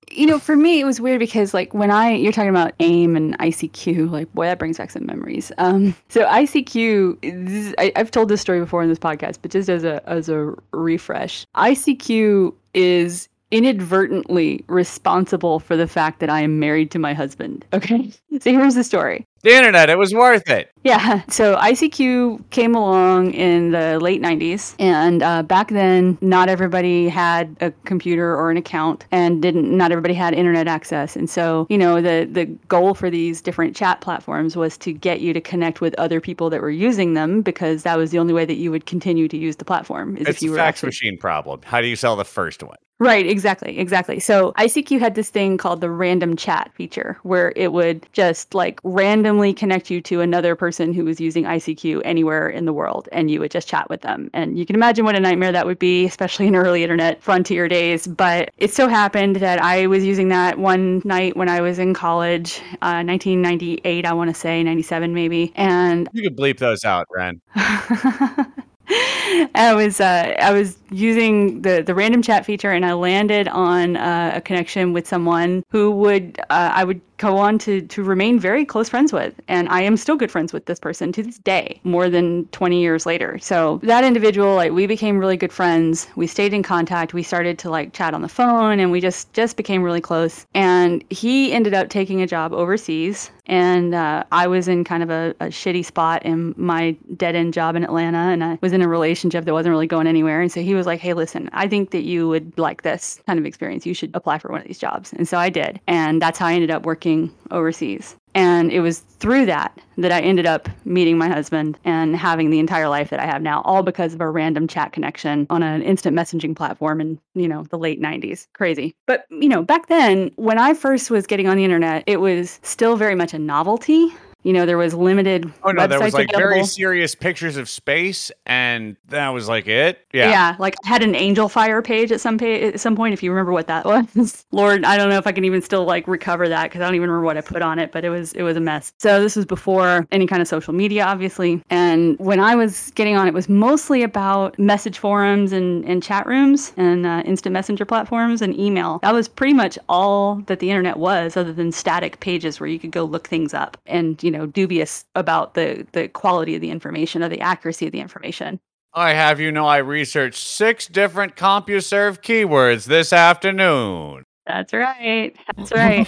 Speaker 3: You know, for me, it was weird because, like, when I you're talking about AIM and ICQ, like, boy, that brings back some memories. Um, so ICQ, is, I, I've told this story before in this podcast, but just as a as a refresh, ICQ is inadvertently responsible for the fact that I am married to my husband. Okay, [laughs] so here's the story.
Speaker 1: The internet, it was worth it.
Speaker 3: Yeah. So ICQ came along in the late 90s. And uh, back then, not everybody had a computer or an account and didn't, not everybody had internet access. And so, you know, the, the goal for these different chat platforms was to get you to connect with other people that were using them because that was the only way that you would continue to use the platform. Is
Speaker 1: It's
Speaker 3: if you
Speaker 1: a
Speaker 3: were
Speaker 1: fax
Speaker 3: actually
Speaker 1: machine problem. How do you sell the first one?
Speaker 3: Right, exactly, exactly. So ICQ had this thing called the random chat feature where it would just like randomly connect you to another person who was using ICQ anywhere in the world and you would just chat with them. And you can imagine what a nightmare that would be, especially in early internet frontier days. But it so happened that I was using that one night when I was in college, uh, 1998, I want to say, 97 maybe. And
Speaker 1: You could bleep those out, Ren. [laughs] [laughs] [laughs]
Speaker 3: I was uh, I was using the the random chat feature, and I landed on uh, a connection with someone who would uh, I would go on to to remain very close friends with, and I am still good friends with this person to this day, more than twenty years later. So that individual, like we became really good friends. We stayed in contact. We started to like chat on the phone, and we just just became really close. And he ended up taking a job overseas and uh, I was in kind of a, a shitty spot in my dead end job in Atlanta, and I was in a relationship that wasn't really going anywhere. And so he was like, "Hey, listen, I think that you would like this kind of experience. You should apply for one of these jobs." And so I did, and that's how I ended up working overseas. And it was through that that I ended up meeting my husband and having the entire life that I have now, all because of a random chat connection on an instant messaging platform in, you know, the late 90s. Crazy. But, you know, back then, when I first was getting on the internet, it was still very much a novelty. You know, there was limited.
Speaker 1: Oh no, there was like very serious pictures of space, and that was like it. Yeah.
Speaker 3: Yeah. like I had an Angelfire page at some pa- at some point. If you remember what that [laughs] was, Lord, I don't know if I can even still like recover that because I don't even remember what I put on it. But it was it was a mess. So this was before any kind of social media, obviously. And when I was getting on, it was mostly about message forums and and chat rooms and uh, instant messenger platforms and email. That was pretty much all that the internet was, other than static pages where you could go look things up and you know dubious about the the quality of the information or the accuracy of the information.
Speaker 1: I have you know I researched six different CompuServe keywords this afternoon.
Speaker 3: That's right. That's [laughs] right.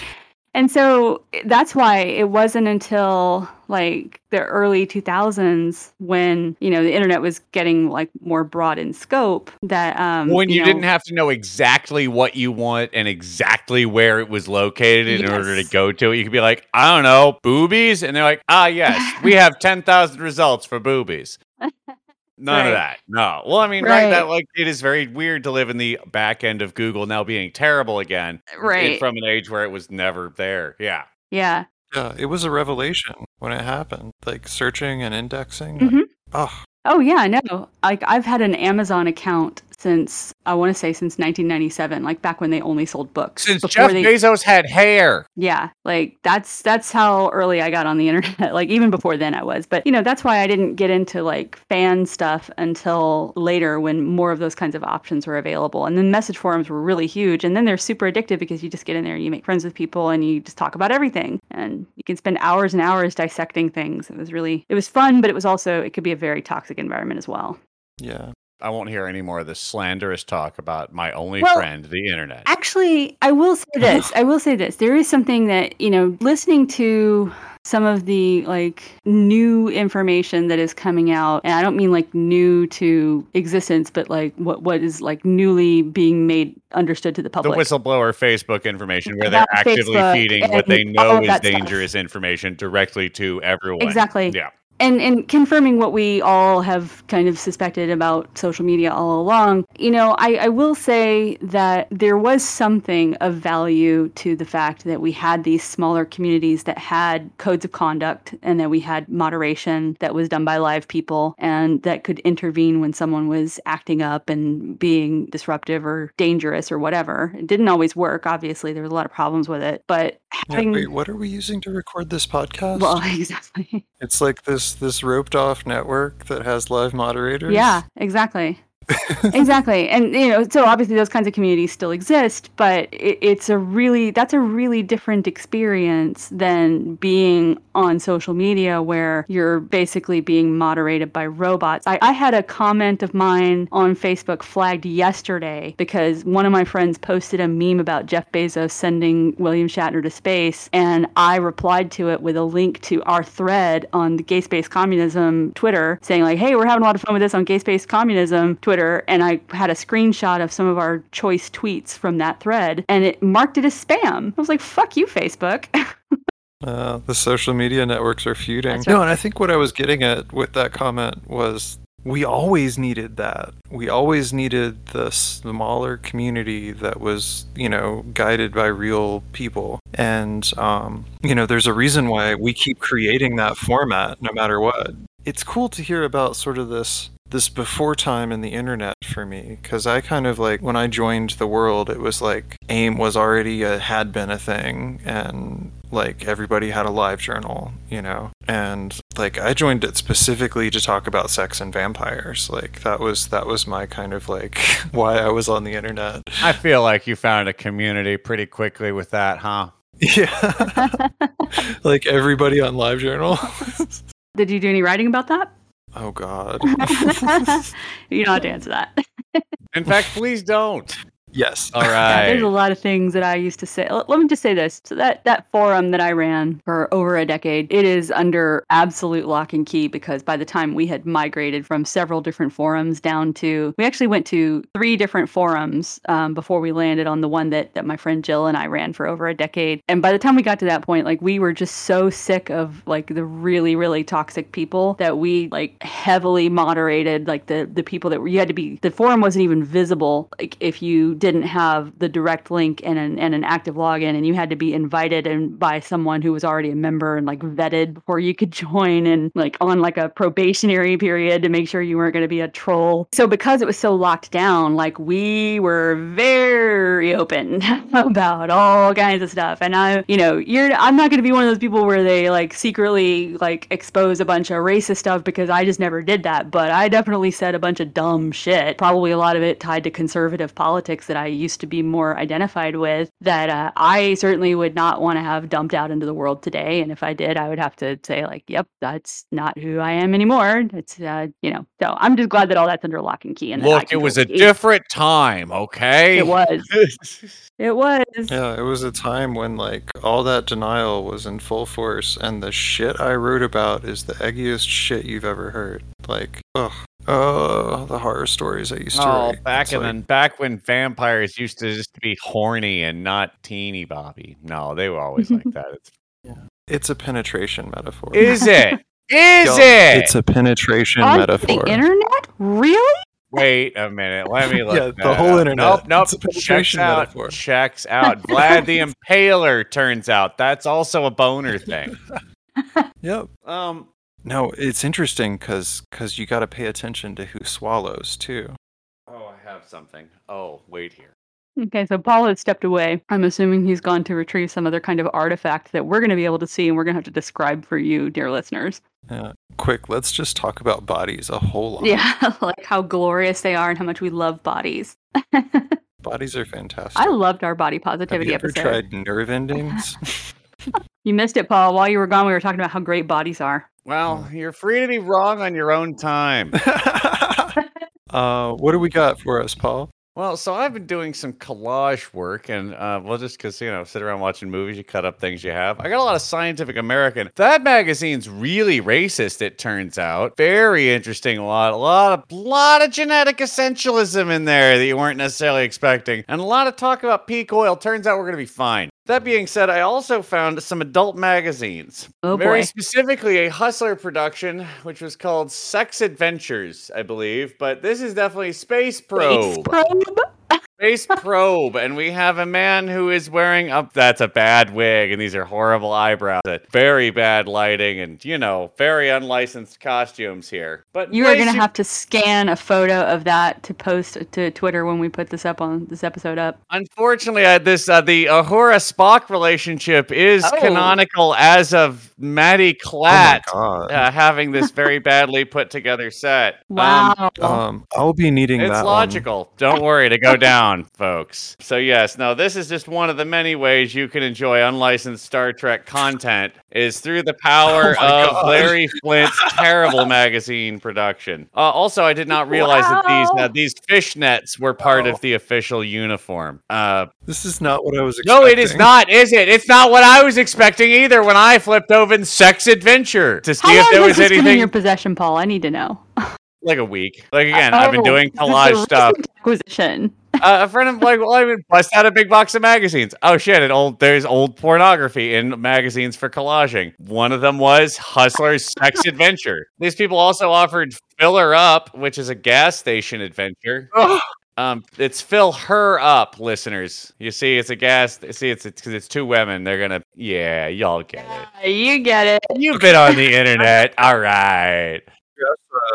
Speaker 3: and so eh, that's why it wasn't until like the early 2000s when, you know, the internet was getting like more broad in scope that um
Speaker 1: when you,
Speaker 3: know,
Speaker 1: didn't have to know exactly what you want and exactly where it was located in order to go to it, you could be like, I don't know, boobies, and they're like, ah, yes, [laughs] we have ten thousand results for boobies. [laughs] None of that. No. Well, I mean, right. That like it is very weird to live in the back end of Google now being terrible again.
Speaker 3: Right.
Speaker 1: From an age where it was never there. Yeah.
Speaker 3: Yeah.
Speaker 2: Yeah, it was a revelation when it happened. Like searching and indexing.
Speaker 3: Mhm.
Speaker 2: Oh,
Speaker 3: Oh yeah, no. Like I've had an Amazon account since I want to say since 1997, like back when they only sold books.
Speaker 1: Since
Speaker 3: before
Speaker 1: Jeff
Speaker 3: they,
Speaker 1: Bezos had hair.
Speaker 3: Yeah, like that's that's how early I got on the [laughs] internet. Like even before then I was. But you know, that's why I didn't get into like fan stuff until later when more of those kinds of options were available. And then message forums were really huge and then they're super addictive because you just get in there and you make friends with people and you just talk about everything. And you can spend hours and hours dissecting things. It was really it was fun, but it was also it could be a very toxic environment as well.
Speaker 2: yeah.
Speaker 1: I won't hear any more of this slanderous talk about my only
Speaker 3: Well,
Speaker 1: friend, the internet.
Speaker 3: Actually, I will say [laughs] this. I will say this. There is something that, you know, listening to some of the like new information that is coming out, and I don't mean like new to existence, but like what what is like newly being made understood to the public the
Speaker 1: whistleblower Facebook information where they're
Speaker 3: About
Speaker 1: actively
Speaker 3: Facebook
Speaker 1: feeding what they know is
Speaker 3: that stuff.
Speaker 1: dangerous information directly to everyone.
Speaker 3: Exactly.
Speaker 1: Yeah.
Speaker 3: And and confirming what we all have kind of suspected about social media all along you know I, I will say that there was something of value to the fact that we had these smaller communities that had codes of conduct and that we had moderation that was done by live people and that could intervene when someone was acting up and being disruptive or dangerous or whatever it didn't always work obviously there was a lot of problems with it but
Speaker 2: Yeah,
Speaker 3: having
Speaker 2: wait, what are we using to record this podcast?
Speaker 3: well [laughs] exactly
Speaker 2: it's like this this roped off network that has live moderators.
Speaker 3: yeah exactly [laughs] exactly. And, you know, so obviously those kinds of communities still exist, but it, it's a really, that's a really different experience than being on social media where you're basically being moderated by robots. I, I had a comment of mine on Facebook flagged yesterday because one of my friends posted a meme about Jeff Bezos sending William Shatner to space, and I replied to it with a link to our thread on the Gay Space Communism Twitter saying, like, hey, we're having a lot of fun with this on Gay Space Communism Twitter. And I had a screenshot of some of our choice tweets from that thread, and it marked it as spam. I was like, fuck you, Facebook. [laughs]
Speaker 2: Uh, the social media networks are feuding.
Speaker 3: That's
Speaker 2: No, and I think what I was getting at with that comment was we always needed that. We always needed the smaller community that was, you know, guided by real people. And, um, you know, there's a reason why we keep creating that format no matter what. It's cool to hear about sort of this this before time in the internet for me because I kind of like when I joined the world, it was like AIM was already a, had been a thing, and like everybody had a LiveJournal, you know, and like I joined it specifically to talk about sex and vampires. Like that was that was my kind of like [laughs] why I was on the internet.
Speaker 1: I feel like you found a community pretty quickly with that, huh? [laughs]
Speaker 2: Yeah, [laughs] like everybody on LiveJournal.
Speaker 3: Did you do any writing about that?
Speaker 2: Oh God. [laughs]
Speaker 3: you don't have to answer that.
Speaker 1: In fact, please don't.
Speaker 2: Yes.
Speaker 1: All [laughs]
Speaker 3: Yeah, there's a lot of things that I used to say. Let let me just say this. So that that forum that I ran for over a decade, it is under absolute lock and key because by the time we had migrated from several different forums down to, we actually went to three different forums um, before we landed on the one that that my friend Jill and I ran for over a decade. And by the time we got to that point, like we were just so sick of like the really really toxic people that we like heavily moderated like the the people that were you had to be the forum wasn't even visible like if you didn't have the direct link and an, and an active login and you had to be invited and by someone who was already a member and like vetted before you could [laughs] join and like on like a probationary period to make sure you weren't going to be a troll. So because it was so locked down like we were very open [laughs] about all kinds of stuff. And i you know you're i'm not going to be one of those people where they like secretly like expose a bunch of racist stuff because i just never did that but i definitely said a bunch of dumb shit. Probably a lot of it tied to conservative politics that i used to be more identified with that uh, i certainly would not want to have dumped out into the world today and if i did i would have to say like yep that's not who i am anymore it's uh, you know so i'm just glad that all that's under lock and key and
Speaker 1: Look, it was a
Speaker 3: eat.
Speaker 1: different time, okay?
Speaker 3: it was [laughs] it was
Speaker 2: Yeah, it was a time when like all that denial was in full force, and the shit I wrote about is the eggiest shit you've ever heard. Like, ugh, oh, the horror stories I used to
Speaker 1: Oh,
Speaker 2: write.
Speaker 1: back
Speaker 2: It's
Speaker 1: in
Speaker 2: like,
Speaker 1: then back when vampires used to just be horny and not teeny bobby. No, they were always like [laughs] that. It's,
Speaker 2: it's a penetration metaphor.
Speaker 1: is it? [laughs] Is
Speaker 2: Y'all,
Speaker 1: it?
Speaker 2: It's a penetration
Speaker 3: on
Speaker 2: metaphor.
Speaker 3: the internet really
Speaker 1: Wait a minute. Let me [laughs] look.
Speaker 2: Yeah, the whole
Speaker 1: up.
Speaker 2: internet.
Speaker 1: Nope, nope.
Speaker 2: It's a
Speaker 1: Checks
Speaker 2: penetration
Speaker 1: out.
Speaker 2: metaphor.
Speaker 1: Checks out. Vlad the Impaler turns out that's also a boner thing.
Speaker 2: Yep.
Speaker 1: Um,
Speaker 2: No, it's interesting because because you got to pay attention to who swallows too.
Speaker 1: oh, I have something. Oh, wait here.
Speaker 3: Okay, so Paul has stepped away. I'm assuming he's gone to retrieve some other kind of artifact that we're going to be able to see and we're going to have to describe for you, dear listeners.
Speaker 2: Yeah. Quick, let's just talk about bodies a whole lot.
Speaker 3: Yeah, [laughs] like how glorious they are and how much we love bodies. [laughs]
Speaker 2: Bodies are fantastic.
Speaker 3: I loved our body positivity
Speaker 2: Have
Speaker 3: positivity
Speaker 2: you ever
Speaker 3: episode.
Speaker 2: tried nerve endings? [laughs]
Speaker 3: You missed it, Paul. While you were gone, we were talking about how great bodies are.
Speaker 1: Well, you're free to be wrong on your own time. [laughs]
Speaker 2: uh, what do we got for us, Paul?
Speaker 1: Well, so I've been doing some collage work, and uh, well, just because you know, sit around watching movies, you cut up things you have. I got a lot of Scientific American. That magazine's really racist. It turns out, very interesting. A lot, a lot of, lot of genetic essentialism in there that you weren't necessarily expecting, and a lot of talk about peak oil. Turns out we're gonna be fine. That being said, I also found some adult magazines.
Speaker 3: Oh,
Speaker 1: Very
Speaker 3: boy.
Speaker 1: specifically, a Hustler production, which was called Sex Adventures, I believe. But this is definitely Space Probe.
Speaker 3: Space probe?
Speaker 1: Space Probe, and we have a man who is wearing up. That's a bad wig, and these are horrible eyebrows. Very bad lighting, and you know, very unlicensed costumes here. But
Speaker 3: You are going to
Speaker 1: Blaze,
Speaker 3: have to scan a photo of that to post to Twitter when we put this up on this episode up.
Speaker 1: Unfortunately, uh, this uh, the Uhura Spock relationship is
Speaker 3: Oh.
Speaker 1: canonical as of Maddie
Speaker 2: Oh
Speaker 1: Klatt
Speaker 2: my god.
Speaker 1: uh, having this very badly put together set. [laughs] Um,
Speaker 3: Wow.
Speaker 2: Um, I'll be needing that.
Speaker 1: it's
Speaker 2: that
Speaker 1: logical. Don't worry to go down, [laughs] folks. So yes, no, this is just one of the many ways you can enjoy unlicensed Star Trek content is through the power [laughs]
Speaker 2: Oh
Speaker 1: of
Speaker 2: God.
Speaker 1: Larry Flynt's terrible magazine production. Uh, also, I did not realize that these
Speaker 3: Wow.
Speaker 1: uh, these fishnets were part
Speaker 2: Oh.
Speaker 1: of the official uniform. Uh.
Speaker 2: This is not what I was expecting.
Speaker 1: no, it is not, is it? It's not what I was expecting either when I flipped Sex Adventure to see
Speaker 3: How
Speaker 1: if there was
Speaker 3: been in your possession, Paul? I need to know.
Speaker 1: like a week. Like again, I've been
Speaker 3: Oh,
Speaker 1: doing
Speaker 3: this is a
Speaker 1: collage stuff.
Speaker 3: Acquisition.
Speaker 1: uh, a friend of like, well, I would bust out a big box of magazines. Oh shit! And old there's old pornography in magazines for collaging. One of them was Hustler's Sex [laughs] Adventure. These people also offered Filler Up, which is a gas station adventure. [gasps] [gasps] [gasps] Um, it's fill her up, listeners. You see, it's a gas. See, it's because it's two women. They're gonna, yeah, y'all get it.
Speaker 3: You get it.
Speaker 1: You've been on the internet, [laughs] all right.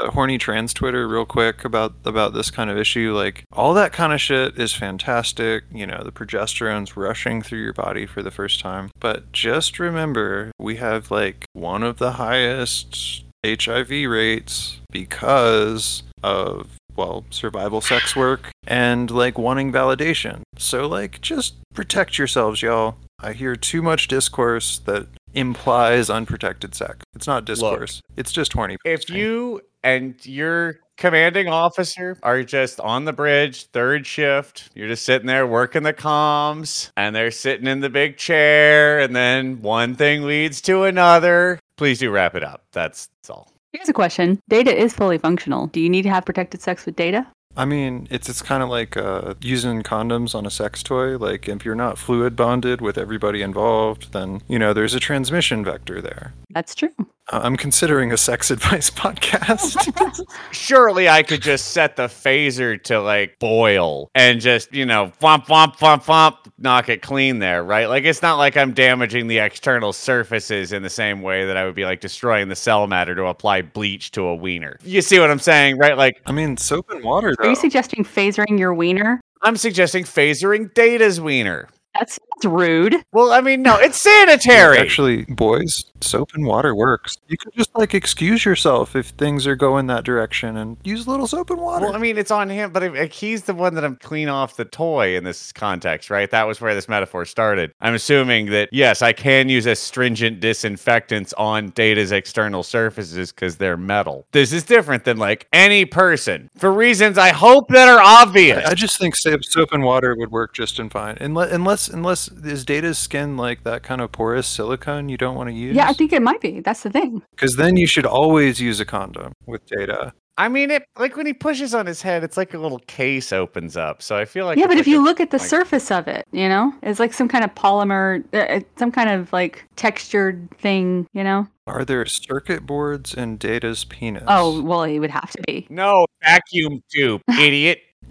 Speaker 2: uh, horny trans Twitter real quick about about this kind of issue. Like all that kind of shit is fantastic. You know, the progesterone's rushing through your body for the first time. But just remember, we have like one of the highest HIV rates because of well, survival sex work and like wanting validation. So like just protect yourselves, y'all. I hear too much discourse that implies unprotected sex. It's not discourse. it's just horny.
Speaker 1: If you and your commanding officer are just on the bridge, third shift, you're just sitting there working the comms, and they're sitting in the big chair, and then one thing leads to another. Please do wrap it up. That's, that's all.
Speaker 3: Here's a question. Data is fully functional. Do you need to have protected sex with data?
Speaker 2: I mean, it's it's kind of like uh, using condoms on a sex toy. Like if you're not fluid bonded with everybody involved, then you know there's a transmission vector there.
Speaker 3: That's true.
Speaker 2: Uh, I'm considering a sex [laughs] advice podcast. [laughs]
Speaker 1: Surely I could just set the phaser to like boil and just, you know, womp, womp, womp, womp, knock it clean there, right? Like it's not like I'm damaging the external surfaces in the same way that I would be like destroying the cell matter to apply bleach to a wiener. You see what I'm saying, right? Like
Speaker 2: I mean, soap and water
Speaker 3: Are you suggesting phasering your wiener?
Speaker 1: I'm suggesting phasering Data's wiener.
Speaker 3: That's, that's rude.
Speaker 1: Well, I mean, no, it's sanitary.
Speaker 2: Actually, boys, soap and water works. You can just like excuse yourself if things are going that direction and use a little soap and water.
Speaker 1: Well, I mean, it's on him, but if, if he's the one that I'm clean off the toy in this context, right? That was where this metaphor started. I'm assuming that, yes, I can use astringent disinfectants on Data's external surfaces because they're metal. This is different than like any person for reasons I hope that are obvious.
Speaker 2: I I just think soap, soap and water would work just in fine. Unless, unless, unless is Data's skin like that kind of porous silicone you don't want to use?
Speaker 3: Yeah, I think it might be. That's the thing.
Speaker 2: Because then you should always use a condom with Data.
Speaker 1: I mean, it like when he pushes on his head, it's like a little case opens up. So I feel like
Speaker 3: yeah,
Speaker 1: it's
Speaker 3: but if you
Speaker 1: a-
Speaker 3: look at the
Speaker 1: like-
Speaker 3: surface of it, you know, it's like some kind of polymer, uh, uh, some kind of like textured thing, you know.
Speaker 2: Are there circuit boards in Data's penis?
Speaker 3: Oh, well, it would have to be.
Speaker 1: no vacuum tube, idiot. [laughs] [laughs]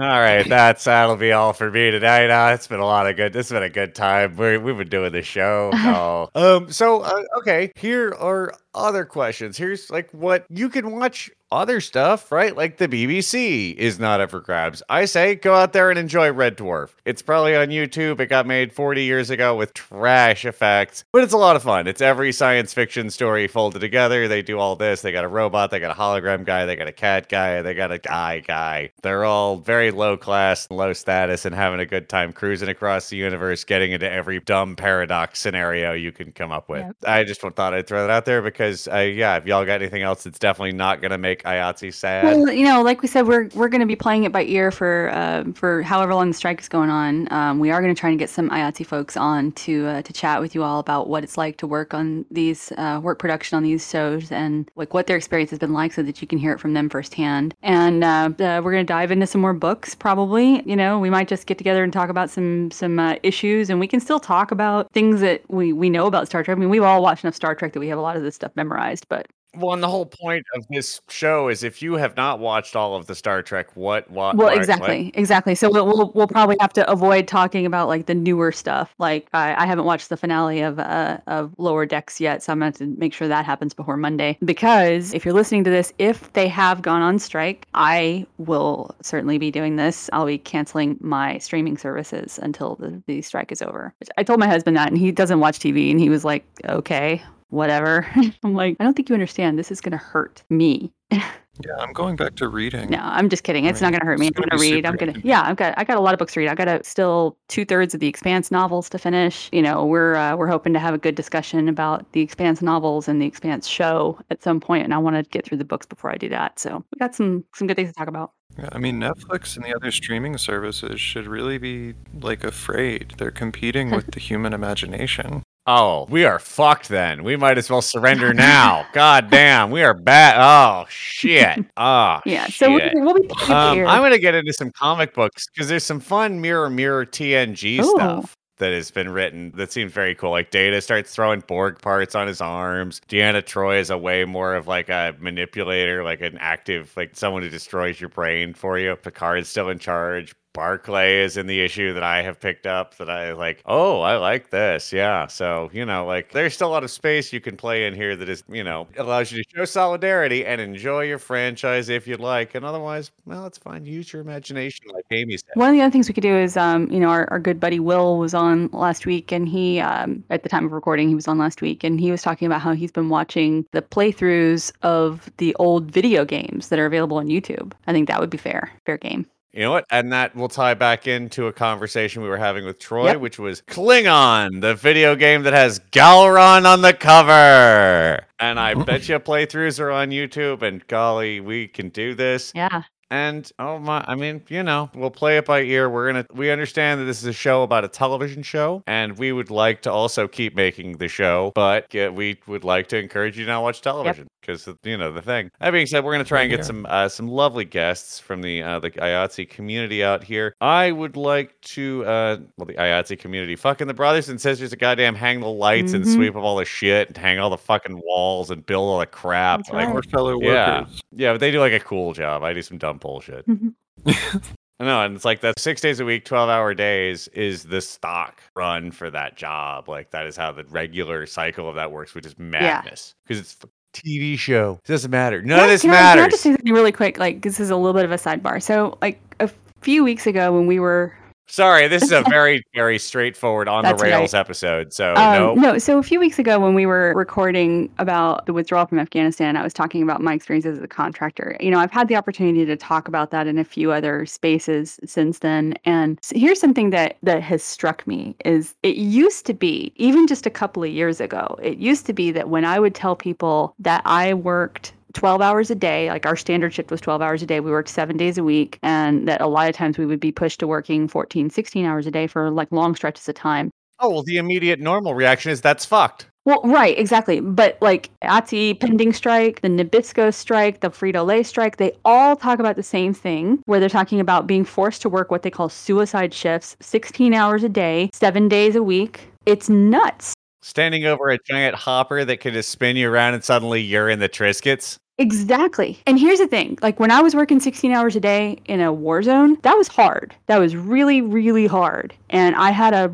Speaker 1: All right, that's that'll be all for me tonight. Uh, it's been a lot of good. This has been a good time. we we've been doing this show. [laughs] Oh, um. So uh, okay, here are other questions. Here's like what you can watch other stuff, right? Like the BBC is not up for grabs. I say go out there and enjoy Red Dwarf. It's probably on YouTube. It got made 40 years ago with trash effects, but it's a lot of fun. It's every science fiction story folded together. They do all this. They got a robot, they got a hologram guy, they got a cat guy, they got a guy guy. They're all very low class, low status, and having a good time cruising across the universe, getting into every dumb paradox scenario you can come up with.
Speaker 3: Yep.
Speaker 1: I just thought I'd throw that out there because, uh, yeah, if y'all got anything else, it's definitely not to make IATSE sad.
Speaker 3: Well, you know, like we said, we're we're to be playing it by ear for uh, for however long the strike is going on. Um, we are to try and get some IATSE folks on to uh, to chat with you all about what it's like to work on these uh, work production on these shows and like what their experience has been like, so that you can hear it from them firsthand. And uh, uh, we're to dive into some more books, probably. You know, we might just get together and talk about some some issues, and we can still talk about things that we we know about Star Trek. I mean, we've all watched enough Star Trek that we have a lot of this stuff memorized, but
Speaker 1: Well, and the whole point of this show is if you have not watched all of the Star Trek, what, what,
Speaker 3: Well, exactly,
Speaker 1: what?
Speaker 3: exactly. So we'll, we'll we'll probably have to avoid talking about like the newer stuff. Like I, I haven't watched the finale of uh, of Lower Decks yet, so I'm going to make sure that happens before Monday. Because if you're listening to this, if they have gone on strike, I will certainly be doing this. I'll be canceling my streaming services until the, the strike is over. I told my husband that, and he doesn't watch TV, and he was like, "Okay, whatever." [laughs] I'm like, I don't think you understand. This is going to hurt me. [laughs]
Speaker 2: Yeah, I'm going back to reading.
Speaker 3: No, I'm just kidding. It's
Speaker 2: I
Speaker 3: not going to hurt me. I'm going to read. I'm going to yeah. I've got I got a lot of books to read. I've got a, still two thirds of the Expanse novels to finish. You know, we're uh, we're hoping to have a good discussion about the Expanse novels and the Expanse show at some point, and I want to get through the books before I do that. So we got some some good things to talk about.
Speaker 2: Yeah, I mean, Netflix and the other streaming services should really be like afraid. They're competing with the human imagination.
Speaker 1: Oh, we are fucked then. We might as well surrender now. [laughs] God damn, we are bad. Oh, shit. [laughs] Oh,
Speaker 3: Yeah. So
Speaker 1: shit.
Speaker 3: we'll, we'll be picking up
Speaker 1: Um,
Speaker 3: here.
Speaker 1: I'm going to get into some comic books because there's some fun Mirror Mirror TNG
Speaker 3: Ooh.
Speaker 1: stuff that has been written that seems very cool. Like Data starts throwing Borg parts on his arms. Deanna Troi is a way more of like a manipulator, like an active, like someone who destroys your brain for you. Picard's still in charge. Barclay is in the issue that I have picked up that I like, oh, I like this. Yeah. So, you know, like there's still a lot of space you can play in here that is, you know, allows you to show solidarity and enjoy your franchise if you'd like. And otherwise, well, it's fine. Use your imagination, like Amy said.
Speaker 3: One of the other things we could do is, um, you know, our, our good buddy Will was on last week, and he, um, at the time of recording, he was on last week, and he was talking about how he's been watching the playthroughs of the old video games that are available on YouTube. I think that would be fair, fair game.
Speaker 1: You know what? And that will tie back into a conversation we were having with Troy,
Speaker 3: Yep.
Speaker 1: which was Klingon, the video game that has Gowron on the cover. And I [laughs] bet you playthroughs are on YouTube, and golly, we can do this.
Speaker 3: Yeah,
Speaker 1: And oh my, I mean, you know, we'll play it by ear. We're gonna, we understand that this is a show about a television show, and we would like to also keep making the show, but yeah, we would like to encourage you to not watch television because you know the thing. That being said, we're gonna try and get
Speaker 2: Yeah.
Speaker 1: some uh, some lovely guests from the uh, the IATSE community out here. I would like to, uh, well, the IATSE community, fucking the brothers and sisters, to goddamn hang the lights and
Speaker 3: Mhm.
Speaker 1: sweep up all the shit and hang all the fucking walls and build all the crap.
Speaker 3: That's
Speaker 1: like,
Speaker 3: right.
Speaker 2: Our fellow
Speaker 1: Yeah.
Speaker 2: workers.
Speaker 1: yeah, but they do like a cool job. I do some dumb bullshit. Mm-hmm. [laughs] I know, and it's like that six days a week, 12 hour days is the stock run for that job. Like, that is how the regular cycle of that works, which is madness. Because it's a TV show. It doesn't matter. None
Speaker 3: Can
Speaker 1: of this
Speaker 3: can I, can I just say something really quick? Like, this is a little bit of a sidebar. So, like a few weeks ago, when we were
Speaker 1: Sorry, this is a [laughs] very, very straightforward on the rails
Speaker 3: right.
Speaker 1: episode. So,
Speaker 3: Um,
Speaker 1: no.
Speaker 3: No, so a few weeks ago when we were recording about the withdrawal from Afghanistan, I was talking about my experiences as a contractor. You know, I've had the opportunity to talk about that in a few other spaces since then. And here's something that that has struck me is it used to be, even just a couple of years ago, it used to be that when I would tell people that I worked 12 hours a day. Like our standard shift was 12 hours a day. We worked seven days a week. And that a lot of times we would be pushed to working 14, 16 hours a day for like long stretches of time.
Speaker 1: Oh, well, the immediate normal reaction is that's fucked.
Speaker 3: Well, right, exactly. But like IATSE pending strike, the Nabisco strike, the Frito Lay strike, they all talk about the same thing where they're talking about being forced to work what they call suicide shifts, 16 hours a day, seven days a week. It's nuts.
Speaker 1: Standing over a giant hopper that could just spin you around and suddenly you're in the Triscuits.
Speaker 3: Exactly. And here's the thing like when I was working 16 hours a day in a war zone, that was hard. That was really, really hard. And I had a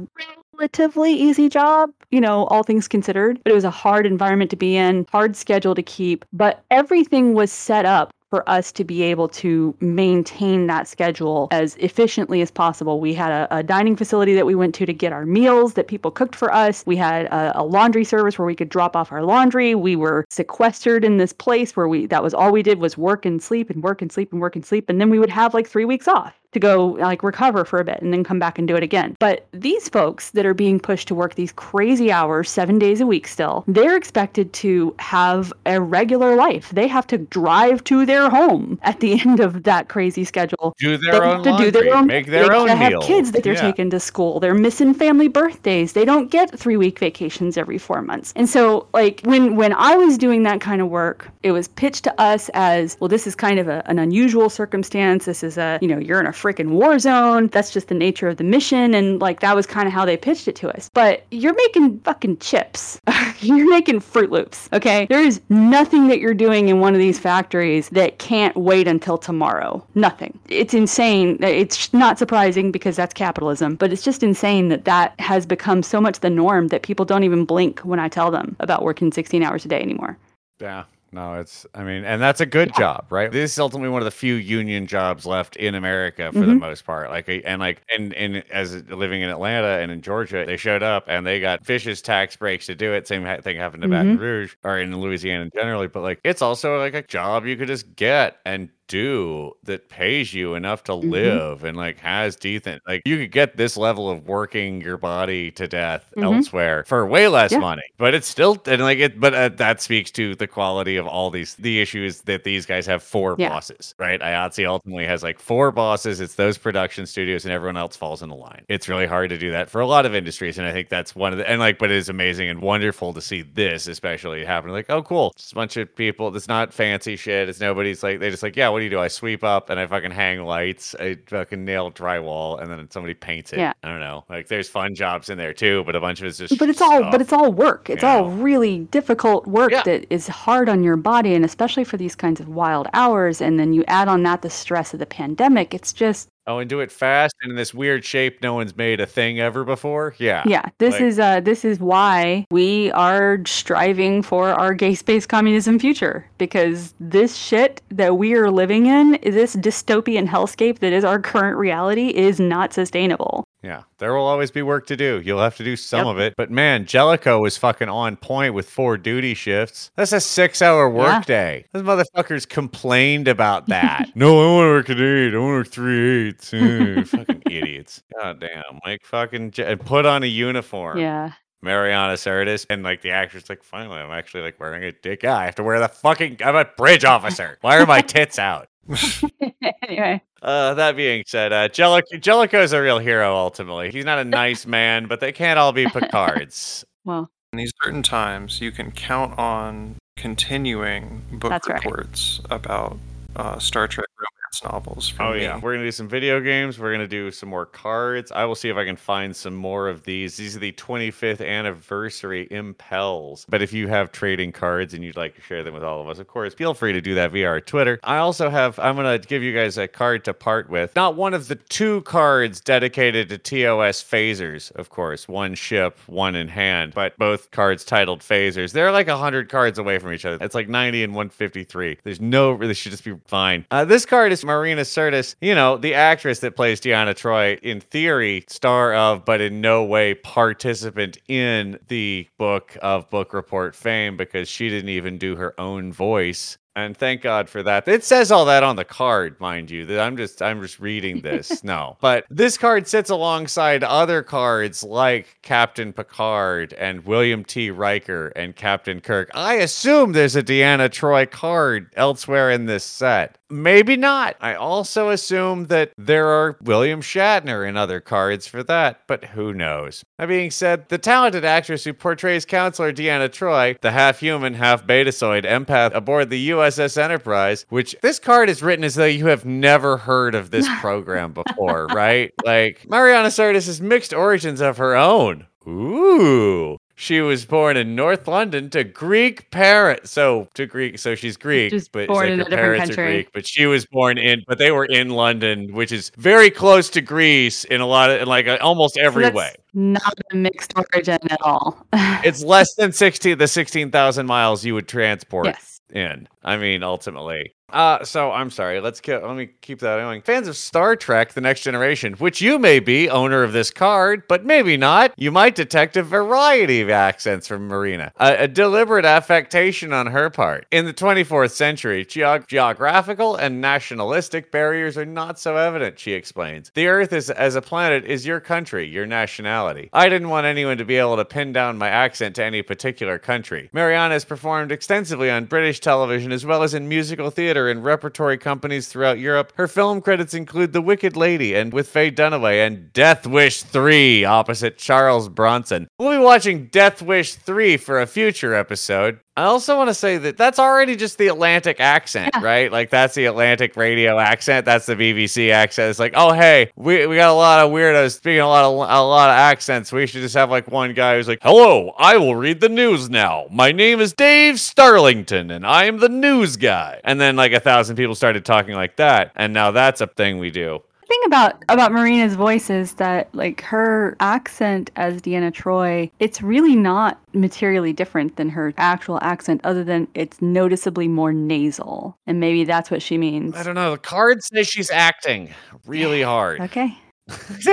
Speaker 3: relatively easy job, you know, all things considered, but it was a hard environment to be in, hard schedule to keep, but everything was set up for us to be able to maintain that schedule as efficiently as possible. We had a, a dining facility that we went to to get our meals that people cooked for us. We had a, a laundry service where we could drop off our laundry. We were sequestered in this place where we that was all we did was work and sleep and work and sleep and work and sleep. And then we would have like three weeks off to go like recover for a bit and then come back and do it again. But these folks that are being pushed to work these crazy hours, seven days a week still, they're expected to have a regular life. They have to drive to their home at the [laughs] end of that crazy schedule.
Speaker 1: Do
Speaker 3: They
Speaker 1: their own
Speaker 3: have to
Speaker 1: laundry,
Speaker 3: do their own
Speaker 1: make their
Speaker 3: they
Speaker 1: own meal.
Speaker 3: have kids that they're
Speaker 1: Yeah.
Speaker 3: taking to school. They're missing family birthdays. They don't get three week vacations every four months. And so like when when I was doing that kind of work, it was pitched to us as, well, this is kind of a, an unusual circumstance. This is a, you know, you're in a freaking war zone. That's just the nature of the mission. And like that was kind of how they pitched it to us. But you're making fucking chips. [laughs] you're making Froot Loops. Okay. There is nothing that you're doing in one of these factories that can't wait until tomorrow. Nothing. It's insane. It's not surprising because that's capitalism, but it's just insane that that has become so much the norm that people don't even blink when I tell them about working 16 hours a day anymore.
Speaker 1: Yeah. No, it's, I mean, and that's a good yeah. job, right? This is ultimately one of the few union jobs left in America for mm-hmm. the most part. Like, and like, and, and as living in Atlanta and in Georgia, they showed up and they got Fish's tax breaks to do it. Same thing happened to mm-hmm. Baton Rouge or in Louisiana generally, but like, it's also like a job you could just get and do that pays you enough to mm-hmm. live and like has decent like you could get this level of working your body to death mm-hmm. elsewhere for way less yeah. money but it's still and like it but uh, that speaks to the quality of all these the issues that these guys have four yeah. bosses right IATSE ultimately has like four bosses it's those production studios and everyone else falls in the line it's really hard to do that for a lot of industries and I think that's one of the and like but it is amazing and wonderful to see this especially happen like oh cool it's a bunch of people it's not fancy shit it's nobody's like they just like yeah what do you do? I sweep up and I fucking hang lights. I fucking nail drywall and then somebody paints it. Yeah. I don't know. Like there's fun jobs in there too, but a bunch of it's just.
Speaker 3: But it's stuff, all. But it's all work. It's all know? really difficult work yeah. that is hard on your body, and especially for these kinds of wild hours. And then you add on that the stress of the pandemic. It's just
Speaker 1: Oh, and do it fast and in this weird shape no one's made a thing ever before. Yeah.
Speaker 3: Yeah. This like, is uh this is why we are striving for our gay space communism future. Because this shit that we are living in, this dystopian hellscape that is our current reality is not sustainable.
Speaker 1: Yeah, there will always be work to do. You'll have to do some yep. of it. But man, Jellicoe was fucking on point with four duty shifts. That's a six hour workday. Yeah. Those motherfuckers complained about [laughs] that. no, I want to work at eight. I want to work three eights. [laughs] Fucking idiots. God damn. Like fucking Je- put on a uniform.
Speaker 3: Yeah.
Speaker 1: Mariana Sirtis and like the actress like finally I'm actually like wearing a dick. Yeah, I have to wear the fucking I'm a bridge officer. Why are my tits out? [laughs] [laughs] anyway. Uh, that being said, uh, Jellicoe, Jellicoe is a real hero ultimately. He's not a [laughs] nice man, but they can't all be Picards.
Speaker 3: well,
Speaker 2: in these certain times, you can count on continuing book reports right. about uh, Star Trek novels.
Speaker 1: oh
Speaker 2: me.
Speaker 1: yeah, we're gonna do some video games. We're gonna do some more cards. I will see if I can find some more of these. These are the 25th anniversary impels. But if you have trading cards and you'd like to share them with all of us, of course, feel free to do that via our Twitter. I also have. I'm gonna give you guys a card to part with. Not one of the two cards dedicated to TOS phasers, of course. One ship, one in hand, but both cards titled phasers. They're like hundred cards away from each other. It's like 90 and 153. There's no. This should just be fine. Uh, this card is Marina Sirtis, you know, the actress that plays Deanna Troi, in theory, star of, but in no way participant in the book of book report fame because she didn't even do her own voice and thank God for that. It says all that on the card, mind you. That I'm just I'm just reading [laughs] this. no. But this card sits alongside other cards like Captain Picard and William T. Riker and Captain Kirk. I assume there's a Deanna Troi card elsewhere in this set. Maybe not. I also assume that there are William Shatner and other cards for that, but who knows? That being said, the talented actress who portrays Counselor Deanna Troi, the half human, half betazoid empath aboard the USS Enterprise, which this card is written as though you have never heard of this [laughs] program before, right? Like, Mariana Sirtis has mixed origins of her own. Ooh. She was born in North London to Greek parents. So to Greek, so she's Greek,
Speaker 3: Just
Speaker 1: but
Speaker 3: born like in her parents
Speaker 1: country. are Greek. But she was born in, but they were in London, which is very close to Greece in a lot of, in like a, almost every
Speaker 3: so
Speaker 1: way.
Speaker 3: Not a mixed origin at all. [laughs]
Speaker 1: it's less than sixty, the sixteen thousand miles you would transport.
Speaker 3: Yes.
Speaker 1: In, I mean, ultimately, uh, so I'm sorry. Let's keep, let me keep that going. Fans of Star Trek: The Next Generation, which you may be owner of this card, but maybe not. You might detect a variety of accents from Marina, a, a deliberate affectation on her part. In the 24th century, geog- geographical and nationalistic barriers are not so evident. She explains. The Earth is as a planet is your country, your nationality. I didn't want anyone to be able to pin down my accent to any particular country. Mariana has performed extensively on British television as well as in musical theater and repertory companies throughout Europe. Her film credits include The Wicked Lady and with Faye Dunaway and Death Wish 3 opposite Charles Bronson. We'll be watching Death Wish 3 for a future episode. I also want to say that that's already just the Atlantic accent,
Speaker 3: Yeah.
Speaker 1: right? Like that's the Atlantic radio accent. That's the BBC accent. It's like, oh hey, we, we got a lot of weirdos speaking a lot of a lot of accents. We should just have like one guy who's like, hello, I will read the news now. My name is Dave Starlington, and I am the news guy. And then like a thousand people started talking like that, and now that's a thing we do.
Speaker 3: Thing about about Marina's voice is that like her accent as Deanna Troi, it's really not materially different than her actual accent, other than it's noticeably more nasal, and maybe that's what she means.
Speaker 1: I don't know. The card says she's acting really hard.
Speaker 3: Okay, [laughs] [laughs]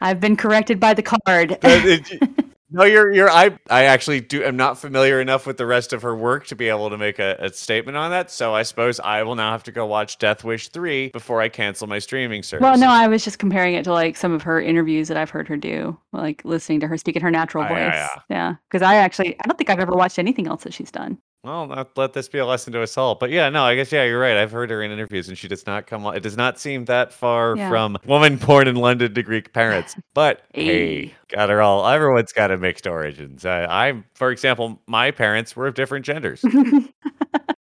Speaker 3: I've been corrected by the card.
Speaker 1: It- [laughs] no, you're you're I I actually do am not familiar enough with the rest of her work to be able to make a, a statement on that. So I suppose I will now have to go watch Death Wish 3 before I cancel my streaming service.
Speaker 3: well, no, I was just comparing it to like some of her interviews that I've heard her do, like listening to her speak in her natural
Speaker 1: Ah,
Speaker 3: voice.
Speaker 1: yeah,
Speaker 3: Yeah, because I actually I don't think I've ever watched anything else that she's done.
Speaker 1: Well, not, let this be a lesson to us all. But yeah, no, I guess yeah, you're right. I've heard her in interviews, and she does not come. It does not seem that far
Speaker 3: Yeah.
Speaker 1: from woman born in London to Greek parents. [laughs] But hey,
Speaker 3: Hey.
Speaker 1: got her all. Everyone's got a mixed origins. I, I, for example, my parents were of different genders. [laughs]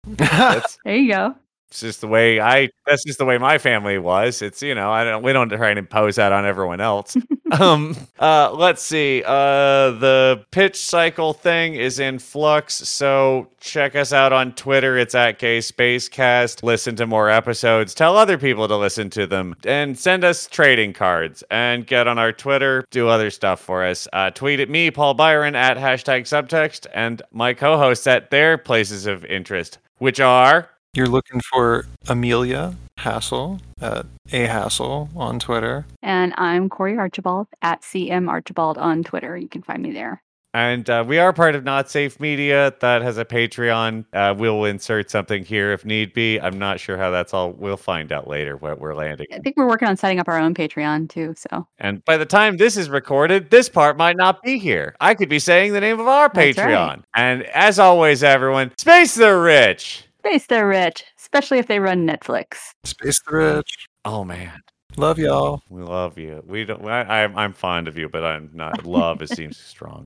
Speaker 3: There you go.
Speaker 1: It's just the way I. That's just the way my family was. It's you know I don't. We don't try and impose that on everyone else. [laughs] um. Uh. Let's see. Uh. The pitch cycle thing is in flux. So check us out on Twitter. It's at Gay Spacecast. Listen to more episodes. Tell other people to listen to them, and send us trading cards. And get on our Twitter. Do other stuff for us. Uh, tweet at me, Paul Byron, at hashtag subtext, and my co-hosts at their places of interest, which are.
Speaker 2: You're looking for Amelia Hassel at a Hassel on Twitter.
Speaker 3: And I'm Corey Archibald at CM Archibald on Twitter. You can find me there.
Speaker 1: And uh, we are part of Not Safe Media that has a Patreon. Uh, we'll insert something here if need be. I'm not sure how that's all. We'll find out later what we're landing.
Speaker 3: I think we're working on setting up our own Patreon too. So
Speaker 1: And by the time this is recorded, this part might not be here. I could be saying the name of our
Speaker 3: That's
Speaker 1: Patreon.
Speaker 3: right.
Speaker 1: And as always, everyone, space the rich.
Speaker 3: Space they're rich, especially if they run Netflix.
Speaker 2: Space the Rich.
Speaker 1: Oh man,
Speaker 2: Love y'all.
Speaker 1: we love you. We don't. I, I'm I'm fond of you, but I'm not. Love it seems strong.